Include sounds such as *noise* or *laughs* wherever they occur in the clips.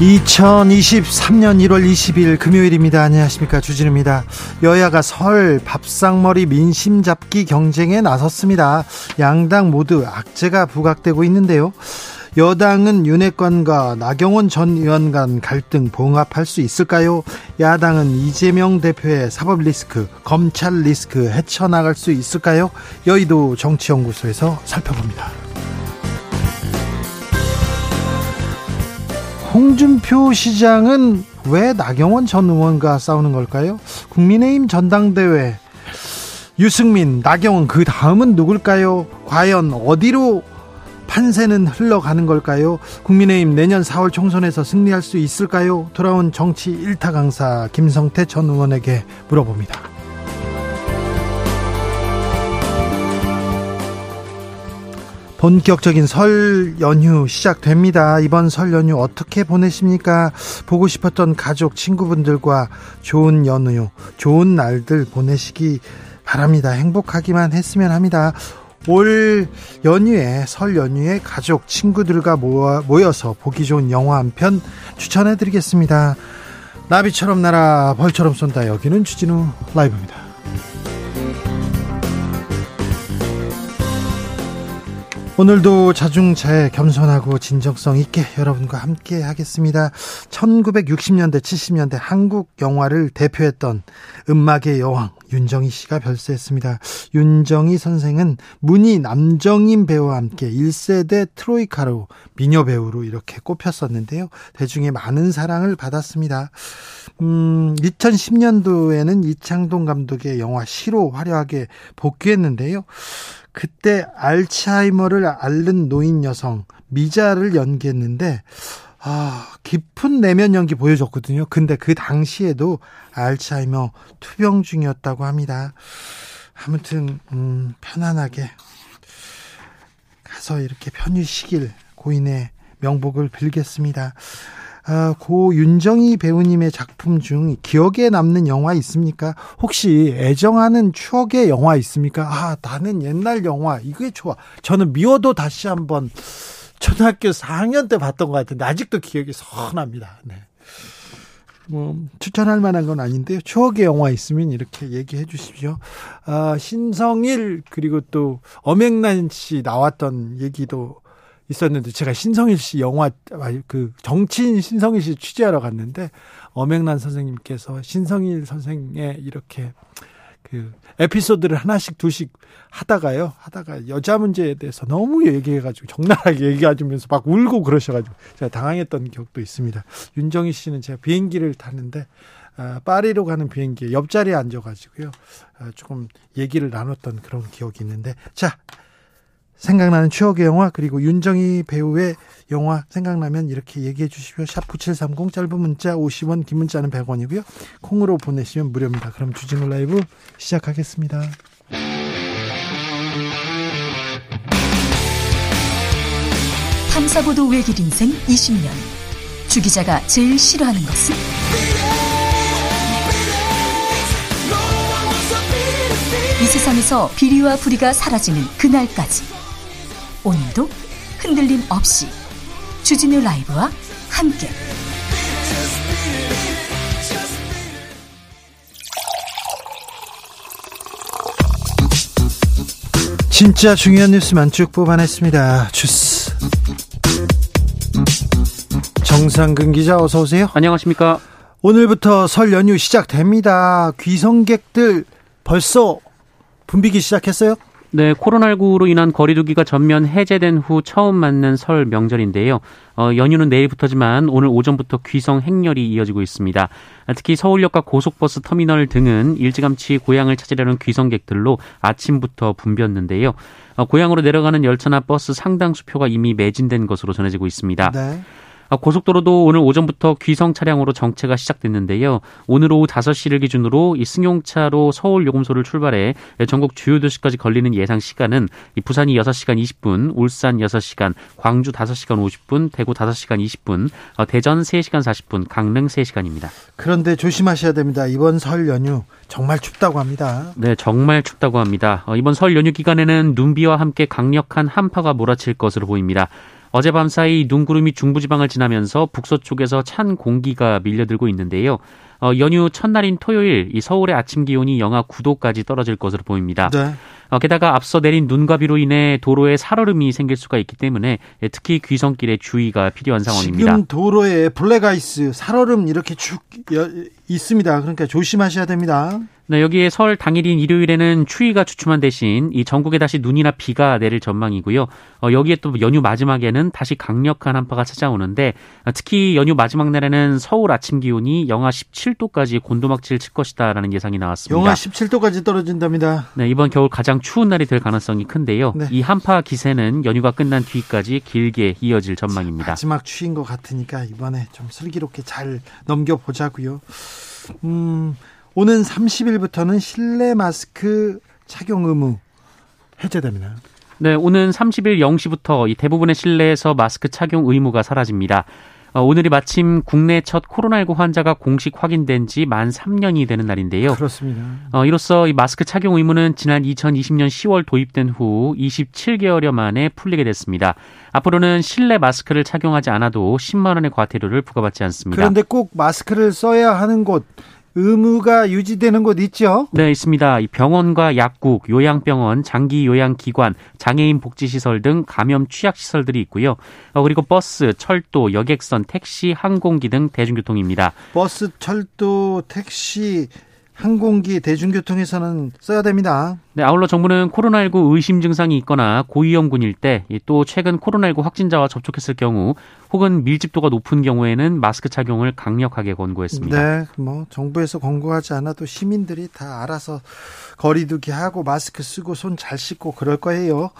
2023년 1월 20일 금요일입니다. 안녕하십니까. 주진우입니다. 여야가 설 밥상머리 민심 잡기 경쟁에 나섰습니다. 양당 모두 악재가 부각되고 있는데요. 여당은 윤핵관과 나경원 전 의원 간 갈등 봉합할 수 있을까요? 야당은 이재명 대표의 사법 리스크, 검찰 리스크 헤쳐나갈 수 있을까요? 여의도 정치연구소에서 살펴봅니다. 홍준표 시장은 왜 나경원 전 의원과 싸우는 걸까요? 국민의힘 전당대회 유승민, 나경원 그 다음은 누굴까요? 과연 어디로 판세는 흘러가는 걸까요? 국민의힘 내년 4월 총선에서 승리할 수 있을까요? 돌아온 정치 일타 강사 김성태 전 의원에게 물어봅니다. 본격적인 설 연휴 시작됩니다. 이번 설 연휴 어떻게 보내십니까? 보고 싶었던 가족, 친구분들과 좋은 연휴, 좋은 날들 보내시기 바랍니다. 행복하기만 했으면 합니다. 올 연휴에 설 연휴에 가족, 친구들과 모여서 보기 좋은 영화 한 편 추천해 드리겠습니다. 나비처럼 날아 벌처럼 쏜다. 여기는 주진우 라이브입니다. 오늘도 자중차에 겸손하고 진정성 있게 여러분과 함께 하겠습니다. 1960년대, 70년대 한국 영화를 대표했던 음악의 여왕 윤정희 씨가 별세했습니다. 윤정희 선생은 문희 남정임 배우와 함께 1세대 트로이카로 미녀 배우로 이렇게 꼽혔었는데요. 대중의 많은 사랑을 받았습니다. 음, 2010년도에는 이창동 감독의 영화 시로 화려하게 복귀했는데요. 그때 알츠하이머를 앓는 노인 여성 미자를 연기했는데 아, 깊은 내면 연기 보여줬거든요. 근데 그 당시에도 알츠하이머 투병 중이었다고 합니다. 아무튼 음, 편안하게 가서 이렇게 편히 쉬길 고인의 명복을 빌겠습니다. 아, 고 윤정희 배우님의 작품 중 기억에 남는 영화 있습니까? 혹시 애정하는 추억의 영화 있습니까? 아, 나는 옛날 영화 이게 좋아. 저는 미워도 다시 한번 초등학교 4학년 때 봤던 것 같은데 아직도 기억이 선합니다. 네. 뭐 추천할 만한 건 아닌데요. 추억의 영화 있으면 이렇게 얘기해 주십시오. 아, 신성일 그리고 또 엄앵란 씨 나왔던 얘기도 있었는데 제가 신성일 씨 영화 그 정치인 신성일 씨 취재하러 갔는데 엄앵란 선생님께서 신성일 선생의 이렇게 그 에피소드를 하나씩 두씩 하다가요 하다가 여자 문제에 대해서 너무 얘기해가지고 적나라하게 얘기해주면서 막 울고 그러셔가지고 제가 당황했던 기억도 있습니다. 윤정희 씨는 제가 비행기를 타는데 아, 파리로 가는 비행기 옆자리에 앉아가지고요 아, 조금 얘기를 나눴던 그런 기억이 있는데 자 생각나는 추억의 영화 그리고 윤정희 배우의 영화 생각나면 이렇게 얘기해 주시면 샵9730 짧은 문자 50원 긴 문자는 100원이고요. 콩으로 보내시면 무료입니다. 그럼 주진우 라이브 시작하겠습니다. 탐사보도 외길 인생 20년 주 기자가 제일 싫어하는 것은? 이 세상에서 비리와 부리가 사라지는 그날까지 오늘도 흔들림 없이 주진우 라이브와 함께 진짜 중요한 뉴스만 쭉 뽑아냈습니다. 주스 정상근 기자 어서 오세요. 안녕하십니까. 오늘부터 설 연휴 시작됩니다. 귀성객들 벌써 붐비기 시작했어요? 네, 코로나19로 인한 거리두기가 전면 해제된 후 처음 맞는 설 명절인데요. 어, 연휴는 내일부터지만 오늘 오전부터 귀성 행렬이 이어지고 있습니다. 특히 서울역과 고속버스 터미널 등은 일찌감치 고향을 찾으려는 귀성객들로 아침부터 붐볐는데요. 어, 고향으로 내려가는 열차나 버스 상당수 표가 이미 매진된 것으로 전해지고 있습니다. 네. 아, 고속도로도 오늘 오전부터 귀성 차량으로 정체가 시작됐는데요. 오늘 오후 5시를 기준으로 이 승용차로 서울 요금소를 출발해 전국 주요 도시까지 걸리는 예상 시간은 부산이 6시간 20분, 울산 6시간, 광주 5시간 50분, 대구 5시간 20분, 어, 대전 3시간 40분, 강릉 3시간입니다. 그런데 조심하셔야 됩니다. 이번 설 연휴 정말 춥다고 합니다. 네, 정말 춥다고 합니다. 어, 이번 설 연휴 기간에는 눈비와 함께 강력한 한파가 몰아칠 것으로 보입니다. 어젯밤 사이 눈구름이 중부지방을 지나면서 북서쪽에서 찬 공기가 밀려들고 있는데요. 어, 연휴 첫날인 토요일 이 서울의 아침 기온이 영하 9도까지 떨어질 것으로 보입니다. 네. 어, 게다가 앞서 내린 눈과 비로 인해 도로에 살얼음이 생길 수가 있기 때문에 예, 특히 귀성길에 주의가 필요한 상황입니다. 지금 도로에 black ice, 살얼음 이렇게 쭉 있습니다. 그러니까 조심하셔야 됩니다. 네, 여기에 설 당일인 일요일에는 추위가 주춤한 대신 이 전국에 다시 눈이나 비가 내릴 전망이고요. 어, 여기에 또 연휴 마지막에는 다시 강력한 한파가 찾아오는데 어, 특히 연휴 마지막 날에는 서울 아침 기온이 영하 17도까지 곤두막질 칠 것이다라는 예상이 나왔습니다. 영하 17도까지 떨어진답니다. 네, 이번 겨울 가장 추운 날이 될 가능성이 큰데요. 네. 이 한파 기세는 연휴가 끝난 뒤까지 길게 이어질 전망입니다. 마지막 추인 것 같으니까 이번에 좀 슬기롭게 잘 넘겨보자고요. 음. 오는 30일부터는 실내 마스크 착용 의무 해제됩니다. 네, 오는 30일 0시부터 이 대부분의 실내에서 마스크 착용 의무가 사라집니다. 어, 오늘이 마침 국내 첫 코로나19 환자가 공식 확인된 지 만 3년이 되는 날인데요. 그렇습니다. 어, 이로써 이 마스크 착용 의무는 지난 2020년 10월 도입된 후 27개월여 만에 풀리게 됐습니다. 앞으로는 실내 마스크를 착용하지 않아도 10만 원의 과태료를 부과받지 않습니다. 그런데 꼭 마스크를 써야 하는 곳 의무가 유지되는 곳 있죠? 네, 있습니다. 병원과 약국, 요양병원, 장기 요양기관, 장애인 복지시설 등 감염 취약시설들이 있고요. 어, 그리고 버스, 철도, 여객선, 택시, 항공기 등 대중교통입니다. 버스, 철도, 택시, 항공기, 대중교통에서는 써야 됩니다. 네, 아울러 정부는 코로나19 의심 증상이 있거나 고위험군일 때 또 최근 코로나19 확진자와 접촉했을 경우 혹은 밀집도가 높은 경우에는 마스크 착용을 강력하게 권고했습니다. 네, 뭐 정부에서 권고하지 않아도 시민들이 다 알아서 거리두기 하고 마스크 쓰고 손 잘 씻고 그럴 거예요.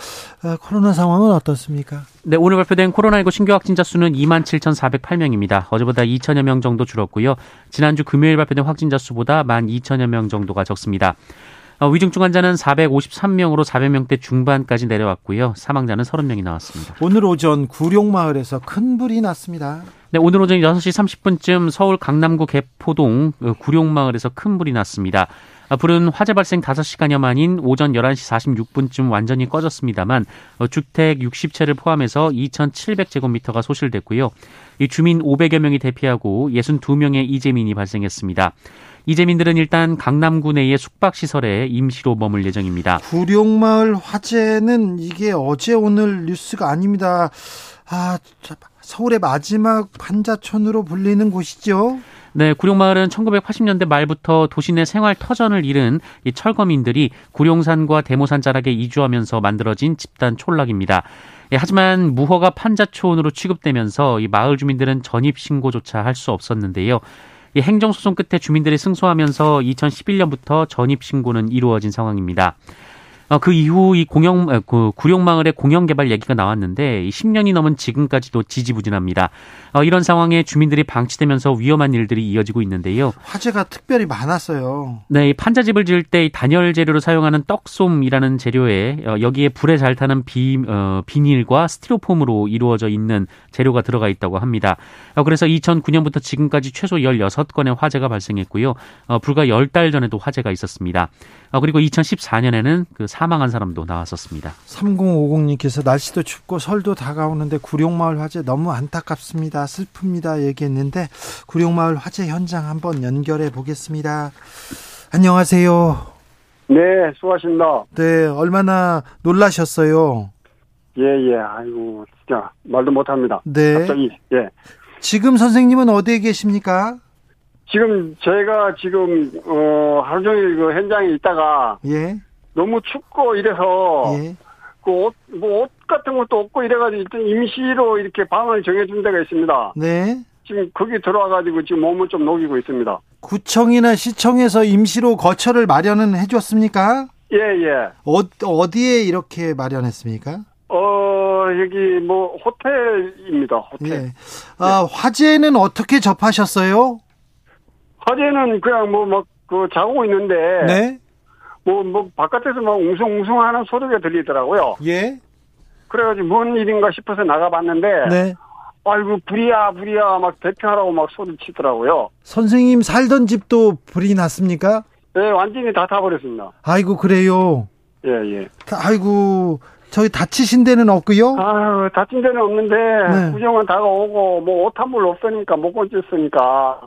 어, 코로나 상황은 어떻습니까? 네, 오늘 발표된 코로나19 신규 확진자 수는 2만 7,408명입니다. 어제보다 2천여 명 정도 줄었고요. 지난주 금요일 발표된 확진자 수보다 1만 2천여 명 정도가 적습니다. 어, 위중증 환자는 453명으로 400명대 중반까지 내려왔고요. 사망자는 30명이 나왔습니다. 오늘 오전 구룡마을에서 큰 불이 났습니다. 네, 오늘 오전 6시 30분쯤 서울 강남구 개포동 어, 구룡마을에서 큰 불이 났습니다. 아, 불은 화재 발생 5시간여 만인 오전 11시 46분쯤 완전히 꺼졌습니다만 어, 주택 60채를 포함해서 2,700제곱미터가 소실됐고요. 이 주민 500여 명이 대피하고 62명의 이재민이 발생했습니다. 이재민들은 일단 강남구 내의 숙박시설에 임시로 머물 예정입니다. 구룡마을 화재는 이게 어제 오늘 뉴스가 아닙니다. 아, 서울의 마지막 환자촌으로 불리는 곳이죠. 네, 구룡마을은 1980년대 말부터 도시 내 생활 터전을 잃은 이 철거민들이 구룡산과 대모산 자락에 이주하면서 만들어진 집단 촌락입니다. 예, 하지만 무허가 판자촌으로 취급되면서 이 마을 주민들은 전입 신고조차 할 수 없었는데요. 이 행정소송 끝에 주민들이 승소하면서 2011년부터 전입 신고는 이루어진 상황입니다. 어, 그 이후 이 공영 어, 그 구룡마을의 공영 개발 얘기가 나왔는데 10년이 넘은 지금까지도 지지부진합니다. 어, 이런 상황에 주민들이 방치되면서 위험한 일들이 이어지고 있는데요. 화재가 특별히 많았어요. 네, 판자집을 지을 때 단열 재료로 사용하는 떡솜이라는 재료에 어, 여기에 불에 잘 타는 비, 어, 비닐과 스티로폼으로 이루어져 있는 재료가 들어가 있다고 합니다. 어, 그래서 2009년부터 지금까지 최소 16건의 화재가 발생했고요. 어, 불과 10달 전에도 화재가 있었습니다. 어, 그리고 2014년에는 그 사망한 사람도 나왔었습니다. 3050님께서 날씨도 춥고 설도 다가오는데 구룡마을 화재 너무 안타깝습니다. 슬픕니다. 얘기했는데 구룡마을 화재 현장 한번 연결해 보겠습니다. 안녕하세요. 네, 수고하십니다. 네, 얼마나 놀라셨어요? 예, 예. 아이고, 진짜 말도 못 합니다. 네. 갑자기, 예. 지금 선생님은 어디에 계십니까? 지금 제가 지금 어 하루 종일 그 현장에 있다가 예. 너무 춥고 이래서 예. 그 옷, 뭐 옷 같은 것도 없고 이래가지고 일단 임시로 이렇게 방을 정해준 데가 있습니다. 네. 지금 거기 들어와가지고 지금 몸을 좀 녹이고 있습니다. 구청이나 시청에서 임시로 거처를 마련은 해줬습니까? 예, 예. 어, 어디에 이렇게 마련했습니까? 어, 여기 뭐 호텔입니다. 호텔. 예. 아, 화재는 어떻게 접하셨어요? 화재는 그냥 뭐, 막, 그, 자고 있는데. 네. 뭐, 뭐, 바깥에서 막 웅성웅성 하는 소리가 들리더라고요. 예. 그래가지고 뭔 일인가 싶어서 나가봤는데. 네. 아이고, 불이야, 불이야, 막 대피하라고 막 소리 치더라고요. 선생님 살던 집도 불이 났습니까? 예, 완전히 다 타버렸습니다. 아이고, 그래요. 예, 예. 다- 아이고, 저희 다치신 데는 없고요. 아유, 다친 데는 없는데, 네. 구정은 다가오고, 뭐, 옷 한 벌 없으니까, 못 건졌으니까.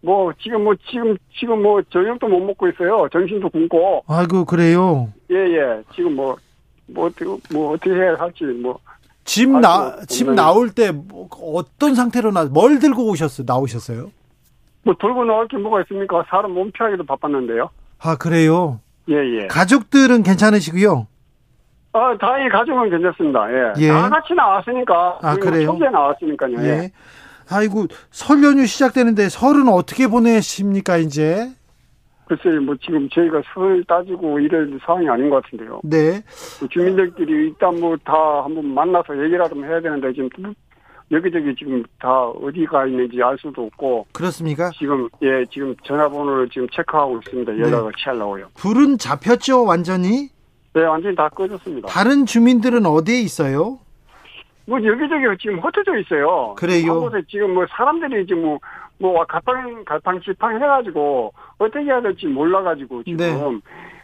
뭐, 지금 뭐, 지금, 지금 뭐, 저녁도 못 먹고 있어요. 정신도 굶고. 아이고, 그래요. 예, 예. 지금 뭐, 뭐, 어떻게, 뭐, 어떻게 해야 할지, 뭐. 집 아이고, 나, 집 정말. 나올 때 뭐, 어떤 상태로 나, 뭘 들고 오셨어요? 나오셨어요? 뭐, 들고 나올 게 뭐가 있습니까? 사람 몸 피하기도 바빴는데요. 아, 그래요. 예, 예. 가족들은 괜찮으시고요. 아, 다행히 가족은 괜찮습니다. 예. 예. 다 같이 나왔으니까. 아, 그래요? 초기에 나왔으니까요. 예. 예. 아이고, 설 연휴 시작되는데 설은 어떻게 보내십니까, 이제? 글쎄요, 뭐, 지금 저희가 설 따지고 이럴 상황이 아닌 것 같은데요. 네. 그 주민들끼리 일단 뭐 다 한번 만나서 얘기라도 해야 되는데 지금 또 여기저기 지금 다 어디가 있는지 알 수도 없고 그렇습니까? 지금 예 지금 전화번호를 지금 체크하고 있습니다 네. 연락을 취하려고요. 불은 잡혔죠, 완전히? 네 완전히 다 꺼졌습니다. 다른 주민들은 어디에 있어요? 뭐 여기저기 지금 흩어져 있어요. 그래요? 한 곳에 지금 뭐 사람들이 지금 뭐, 뭐 갈팡 갈팡 지팡 해가지고 어떻게 해야 될지 몰라가지고 지금 네.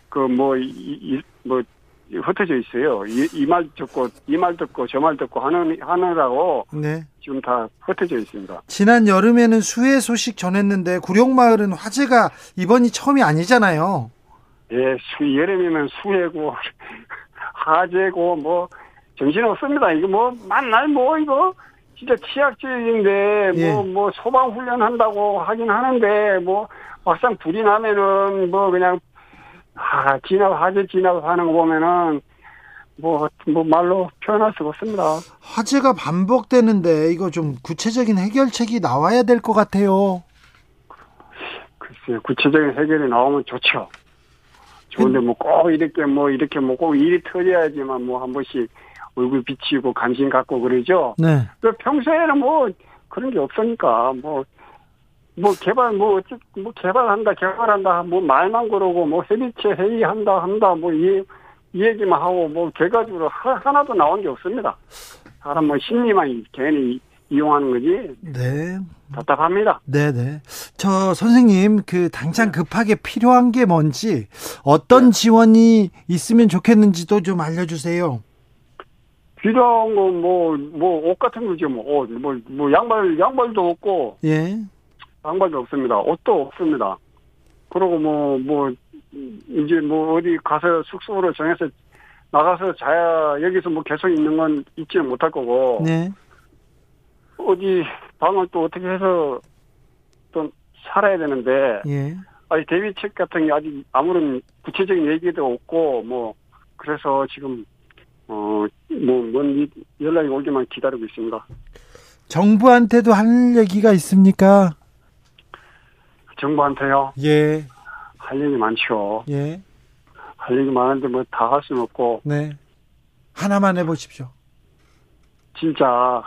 그뭐 이 뭐 흩어져 있어요. 이 말 듣고 이 말 듣고 저 말 듣고 하는 하느라고 네. 지금 다 흩어져 있습니다. 지난 여름에는 수해 소식 전했는데 구룡마을은 화재가 이번이 처음이 아니잖아요. 예, 수, 여름이면 수해고, *laughs* 하재고, 뭐, 정신없습니다. 이거 뭐, 만날 뭐, 이거, 진짜 치약질인데, 예. 뭐, 뭐, 소방훈련 한다고 하긴 하는데, 뭐, 막상 불이 나면은, 뭐, 그냥, 아, 진압, 화재 진압하는 거 보면은, 뭐, 뭐, 말로 표현할 수가 없습니다. 화재가 반복되는데 이거 좀 구체적인 해결책이 나와야 될 것 같아요. 글쎄요, 구체적인 해결이 나오면 좋죠. 좋은데 뭐 꼭 이렇게 뭐 이렇게 뭐 꼭 일이 터져야지만 뭐 한 번씩 얼굴 비치고 관심 갖고 그러죠. 네. 그 평소에는 뭐 그런 게 없으니까 뭐. 뭐 개발 뭐 어찌 뭐 개발한다 개발한다 뭐 말만 그러고 뭐 협의체 회의한다 한다 뭐이 이 얘기만 하고 뭐 결과적으로 하, 하나 도 나온 게 없습니다. 사람 뭐 심리만 괜히 이용하는 거지 네. 답답합니다. 네네. 저 선생님 그 당장 급하게 필요한 게 뭔지 어떤 지원이 있으면 좋겠는지도 좀 알려주세요. 필요한 건 뭐, 뭐, 옷 같은 거지, 뭐, 옷, 뭐, 뭐, 양말, 양말도 없고, 예. 양말도 없습니다. 옷도 없습니다. 그리고 뭐, 뭐, 이제 뭐, 어디 가서 숙소로 정해서 나가서 자야, 여기서 뭐 계속 있는 건 있지는 못할 거고, 네. 어디 방을 또 어떻게 해서 또 살아야 되는데, 예. 아직 대비책 같은 게 아직 아무런 구체적인 얘기도 없고, 뭐, 그래서 지금, 어, 뭐, 뭔 연락이 오기만 기다리고 있습니다. 정부한테도 할 얘기가 있습니까? 정부한테요. 예. 할 얘기 많죠. 예. 할 얘기 많은데 뭐 다 할 수는 없고, 네. 하나만 해보십시오. 진짜,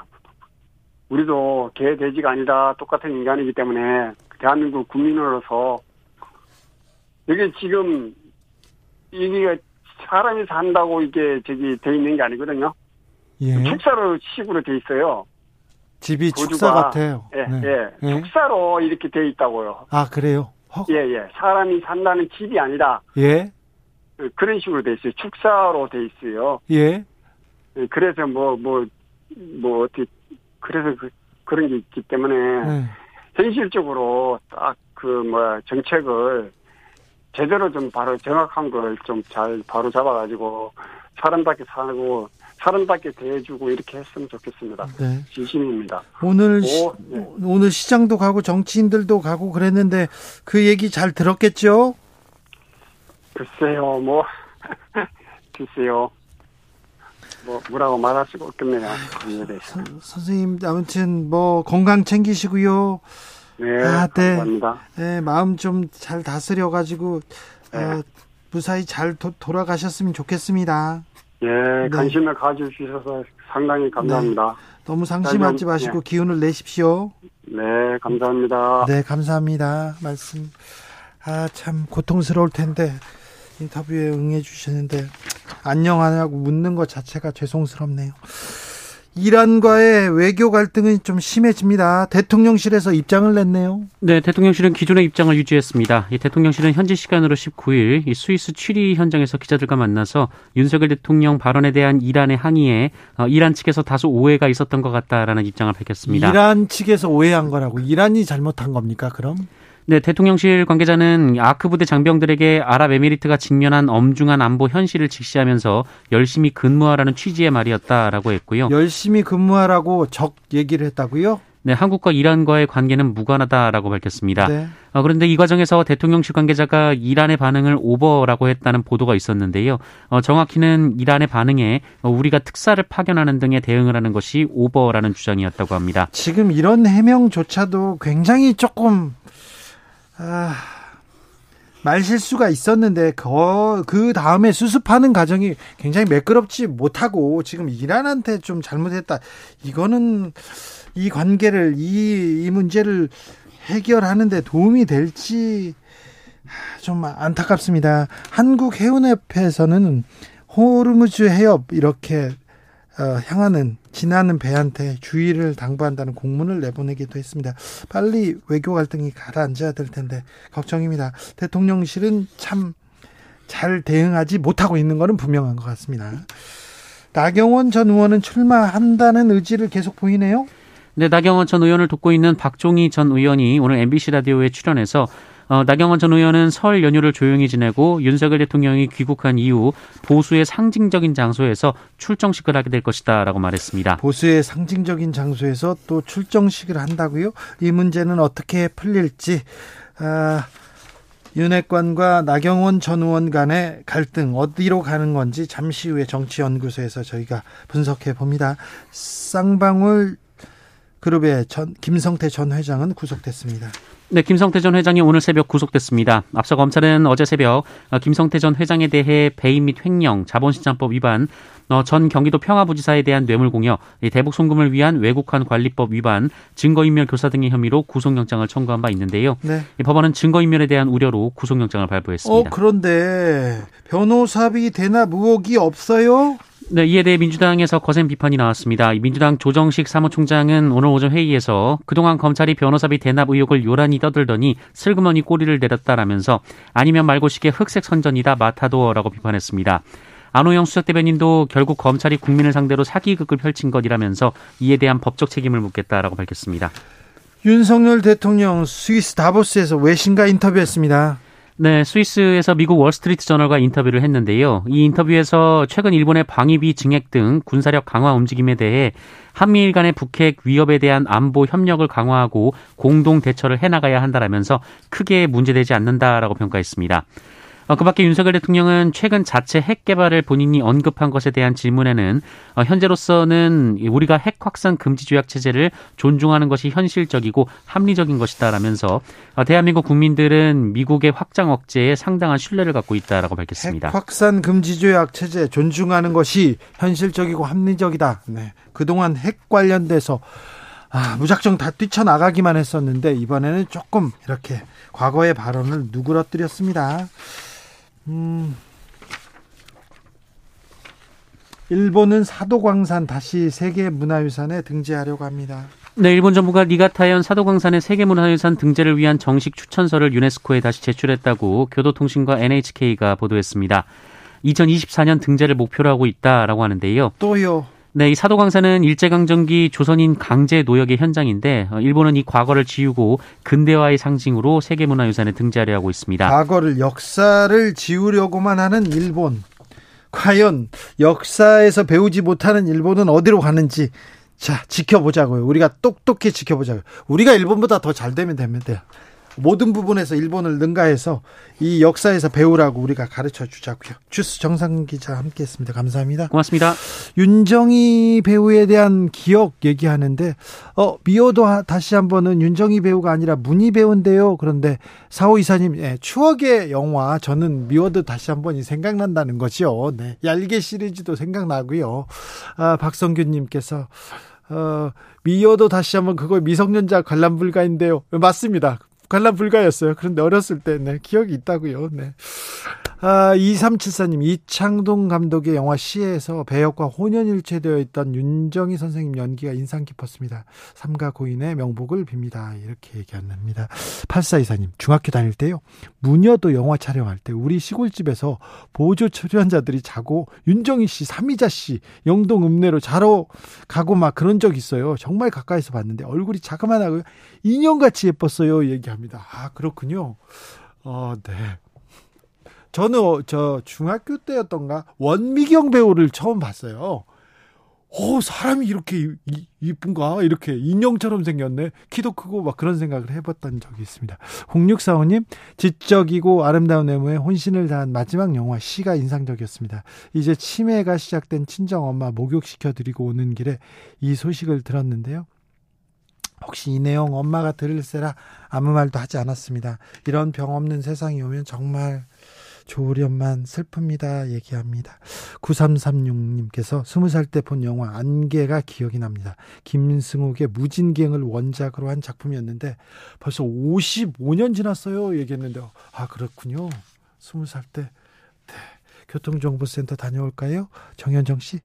우리도 개, 돼지가 아니라 똑같은 인간이기 때문에, 대한민국 국민으로서, 이게 지금, 이게 사람이 산다고 이게 저기 돼 있는 게 아니거든요. 예. 축사로 식으로 돼 있어요. 집이 거주가- 축사 같아요. 예, 네. 예. 예. 축사로 이렇게 돼 있다고요. 아 그래요. 허- 예, 예. 사람이 산다는 집이 아니라, 예. 그런 식으로 돼 있어요. 축사로 돼 있어요. 예. 예, 그래서 뭐, 뭐, 뭐, 어떻게, 그래서 그, 그런 게 있기 때문에, 네. 현실적으로 딱 그, 뭐, 정책을 제대로 좀 바로 정확한 걸 좀 잘 바로 잡아가지고, 사람답게 살고, 사람답게 대해주고 이렇게 했으면 좋겠습니다. 네. 진심입니다. 오늘 오, 시, 네. 오늘 시장도 가고 정치인들도 가고 그랬는데 그 얘기 잘 들었겠죠? 글쎄요, 뭐, *laughs* 글쎄요. 뭐 뭐라고 말할 수가 없겠네요. 대해서. 선생님 아무튼 뭐 건강 챙기시고요. 네, 아, 네. 감사합니다. 네, 마음 좀 잘 다스려 가지고 네. 어, 무사히 잘 도- 돌아가셨으면 좋겠습니다. 예, 관심을 가져주셔서 상당히 감사합니다. 너무 상심하지 좀, 마시고 기운을 내십시오. 네, 감사합니다. 네, 감사합니다. 말씀. 아, 참 고통스러울 텐데 인터뷰에 응해 주시는데 안녕하냐고 묻는 것 자체가 죄송스럽네요. 이란과의 외교 갈등은 좀 심해집니다. 대통령실에서 입장을 냈네요. 네, 대통령실은 기존의 입장을 유지했습니다. 이 대통령실은 현지 시간으로 19일 이 스위스 취리 현장에서 기자들과 만나서 윤석열 대통령 발언에 대한 이란의 항의에 어, 이란 측에서 다소 오해가 있었던 것 같다라는 입장을 밝혔습니다. 이란 측에서 오해한 거라고 이란이 잘못한 겁니까? 그럼? 네, 대통령실 관계자는 아크 부대 장병들에게 아랍에미리트가 직면한 엄중한 안보 현실을 직시하면서 열심히 근무하라는 취지의 말이었다라고 했고요. 열심히 근무하라고 적 얘기를 했다고요? 네, 한국과 이란과의 관계는 무관하다라고 밝혔습니다. 네. 어, 그런데 이 과정에서 대통령실 관계자가 이란의 반응을 오버라고 했다는 보도가 있었는데요. 어, 정확히는 이란의 반응에 어, 우리가 특사를 파견하는 등의 대응을 하는 것이 오버라는 주장이었다고 합니다. 지금 이런 해명조차도 굉장히 조금 아, 말실수가 있었는데 그, 그 다음에 수습하는 과정이 굉장히 매끄럽지 못하고 지금 이란한테 좀 잘못했다. 이거는 이 관계를 이, 이 문제를 해결하는데 도움이 될지 좀 안타깝습니다. 한국 해운협회에서는 호르무즈 해협 이렇게 어, 향하는 지나는 배한테 주의를 당부한다는 공문을 내보내기도 했습니다. 빨리 외교 갈등이 가라앉아야 될 텐데 걱정입니다. 대통령실은 참 잘 대응하지 못하고 있는 것은 분명한 것 같습니다. 나경원 전 의원은 출마한다는 의지를 계속 보이네요. 네, 나경원 전 의원을 돕고 있는 박종희 전 의원이 오늘 MBC 라디오에 출연해서 어, 나경원 전 의원은 설 연휴를 조용히 지내고 윤석열 대통령이 귀국한 이후 보수의 상징적인 장소에서 출정식을 하게 될 것이다라고 말했습니다. 보수의 상징적인 장소에서 또 출정식을 한다고요? 이 문제는 어떻게 풀릴지 아, 윤핵관과 나경원 전 의원 간의 갈등 어디로 가는 건지 잠시 후에 정치연구소에서 저희가 분석해 봅니다. 쌍방울 그룹의 전 김성태 전 회장은 구속됐습니다. 네, 김성태 전 회장이 오늘 새벽 구속됐습니다. 앞서 검찰은 어제 새벽 어, 김성태 전 회장에 대해 배임 및 횡령, 자본시장법 위반, 어, 전 경기도 평화부지사에 대한 뇌물공여, 이 대북 송금을 위한 외국환 관리법 위반, 증거인멸 교사 등의 혐의로 구속영장을 청구한 바 있는데요. 네. 이 법원은 증거인멸에 대한 우려로 구속영장을 어, 발부했습니다. 그런데 변호사비 대납 의혹이 없어요? 네, 이에 대해 민주당에서 거센 비판이 나왔습니다. 이 민주당 조정식 사무총장은 오늘 오전 회의에서 그동안 검찰이 변호사비 대납 의혹을 요란히 떠들더니 슬그머니 꼬리를 내렸다라면서 아니면 말고식의 흑색 선전이다 마타도어라고 비판했습니다. 안호영 수석 대변인도 결국 검찰이 국민을 상대로 사기극을 펼친 것이라면서 이에 대한 법적 책임을 묻겠다라고 밝혔습니다. 윤석열 대통령 스위스 다보스에서 외신과 인터뷰했습니다. 네, 스위스에서 미국 월스트리트 저널과 인터뷰를 했는데요. 이 인터뷰에서 최근 일본의 방위비 증액 등 군사력 강화 움직임에 대해 한미일 간의 북핵 위협에 대한 안보 협력을 강화하고 공동 대처를 해나가야 한다라면서 크게 문제되지 않는다라고 평가했습니다. 어, 그 밖에 윤석열 대통령은 최근 자체 핵 개발을 본인이 언급한 것에 대한 질문에는 어, 현재로서는 우리가 핵 확산 금지 조약 체제를 존중하는 것이 현실적이고 합리적인 것이다라면서 어, 대한민국 국민들은 미국의 확장 억제에 상당한 신뢰를 갖고 있다라고 밝혔습니다. 핵 확산 금지 조약 체제 존중하는 것이 현실적이고 합리적이다. 네. 그동안 핵 관련돼서 아, 무작정 다 뛰쳐나가기만 했었는데 이번에는 조금 이렇게 과거의 발언을 누그러뜨렸습니다. 음. 일본은 사도광산 다시 세계 문화유산에 등재하려고 합니다. 네, 일본 정부가 니가타현 사도광산의 세계문화유산 등재를 위한 정식 추천서를 유네스코에 다시 제출했다고 교도통신과 NHK가 보도했습니다. 2024년 등재를 목표로 하고 있다라고 하는데요. 또요. 네, 이 사도광산은 일제강점기 조선인 강제 노역의 현장인데 어, 일본은 이 과거를 지우고 근대화의 상징으로 세계문화유산에 등재하려 하고 있습니다. 과거를 역사를 지우려고만 하는 일본. 과연 역사에서 배우지 못하는 일본은 어디로 가는지 자 지켜보자고요. 우리가 똑똑히 지켜보자고요. 우리가 일본보다 더 잘 되면 돼요. 모든 부분에서 일본을 능가해서 이 역사에서 배우라고 우리가 가르쳐 주자고요. 주스 정상 기자 함께했습니다. 감사합니다. 고맙습니다. 윤정희 배우에 대한 기억 얘기하는데 어 미워도 다시 한번은 윤정희 배우가 아니라 문희 배우인데요. 그런데 사호 이사님 예, 추억의 영화 저는 미워도 다시 한번이 생각난다는 거죠. 네, 얄개 시리즈도 생각나고요. 아, 박성규님께서 어, 미워도 다시 한번 그거 미성년자 관람 불가인데요. 맞습니다. 관람 불가였어요. 그런데 어렸을 때, 네, 기억이 있다고요. 네. 아, 2374님, 이창동 감독의 영화 시에서 배역과 혼연일체되어 있던 윤정희 선생님 연기가 인상 깊었습니다. 삼가 고인의 명복을 빕니다. 이렇게 얘기합니다. 8424님, 중학교 다닐 때요, 무녀도 영화 촬영할 때 우리 시골집에서 보조 출연자들이 자고 윤정희 씨, 삼이자 씨, 영동 읍내로 자러 가고 막 그런 적 있어요. 정말 가까이서 봤는데 얼굴이 자그만하고 인형같이 예뻤어요. 얘기합니다. 아, 그렇군요. 어, 네. 저는 어, 저 중학교 때였던가 원미경 배우를 처음 봤어요. 오, 사람이 이렇게 이쁜가? 이렇게 인형처럼 생겼네. 키도 크고 막 그런 생각을 해봤던 적이 있습니다. 0645님, 지적이고 아름다운 외모에 혼신을 다한 마지막 영화 시가 인상적이었습니다. 이제 치매가 시작된 친정 엄마 목욕시켜드리고 오는 길에 이 소식을 들었는데요. 혹시 이 내용 엄마가 들을세라 아무 말도 하지 않았습니다. 이런 병 없는 세상이 오면 정말 조련만 슬픕니다. 얘기합니다. 9336님께서 20살 때 본 영화 안개가 기억이 납니다. 김승욱의 무진갱을 원작으로 한 작품이었는데 벌써 55년 지났어요. 얘기했는데 아 그렇군요. 20살 때 네. 교통정보센터 다녀올까요? 정현정 씨.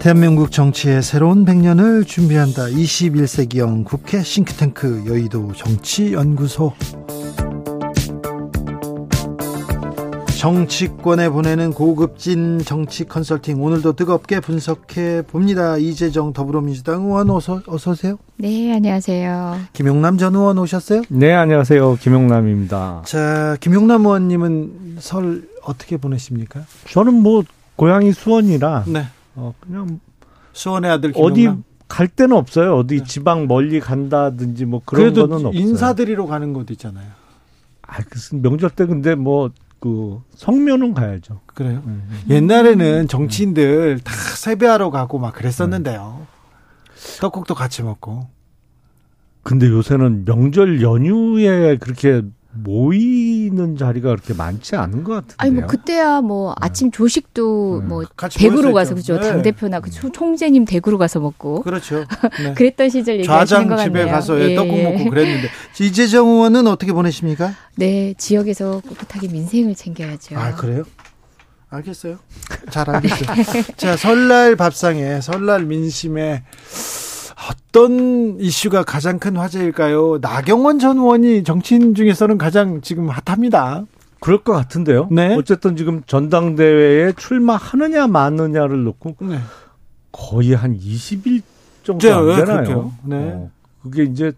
대한민국 정치의 새로운 100년을 준비한다. 21세기형 국회 싱크탱크 여의도 정치연구소. 정치권에 보내는 고급진 정치 컨설팅 오늘도 뜨겁게 분석해 봅니다. 이재정 더불어민주당 의원 어서 어서 오세요. 네, 안녕하세요. 김용남 전 의원 오셨어요? 네, 안녕하세요. 김용남입니다. 자, 김용남 의원님은 설 어떻게 보내십니까? 저는 뭐 고향이 수원이라 네. 어, 그냥 수원의 아들 김용남. 어디 갈 데는 없어요. 어디 네. 지방 멀리 간다든지 뭐 그런 거는 없어요. 인사드리러 가는 것도 있잖아요. 아, 그 명절 때 근데 뭐 그 성묘는 가야죠. 그래요? 네. 옛날에는 정치인들 다 세배하러 가고 막 그랬었는데요. 네. 떡국도 같이 먹고. 근데 요새는 명절 연휴에 그렇게 모이 는 자리가 그렇게 많지 않은 것 같은데요. 아니 뭐 그때야 뭐 네. 아침 조식도 네. 뭐 대구로 가서 그죠 네. 당 대표나 그 총재님 대구로 가서 먹고 그렇죠. *laughs* 네. 그랬던 시절 얘기하시는 것 같네요. 집에 가서 예. 떡국 먹고 그랬는데 *laughs* 이재정 의원은 어떻게 보내십니까? 네 지역에서 꿋꿋하게 민생을 챙겨야죠. 아 그래요? 알겠어요. 잘 *laughs* 알겠어요. 자 설날 밥상에 설날 민심에 어떤 이슈가 가장 큰 화제일까요? 나경원 전 의원이 정치인 중에서는 가장 지금 핫합니다. 그럴 것 같은데요. 네. 어쨌든 지금 전당대회에 출마하느냐 마느냐를 놓고 네. 거의 한 20일 정도 안 네, 되나요? 네. 어, 그게 이제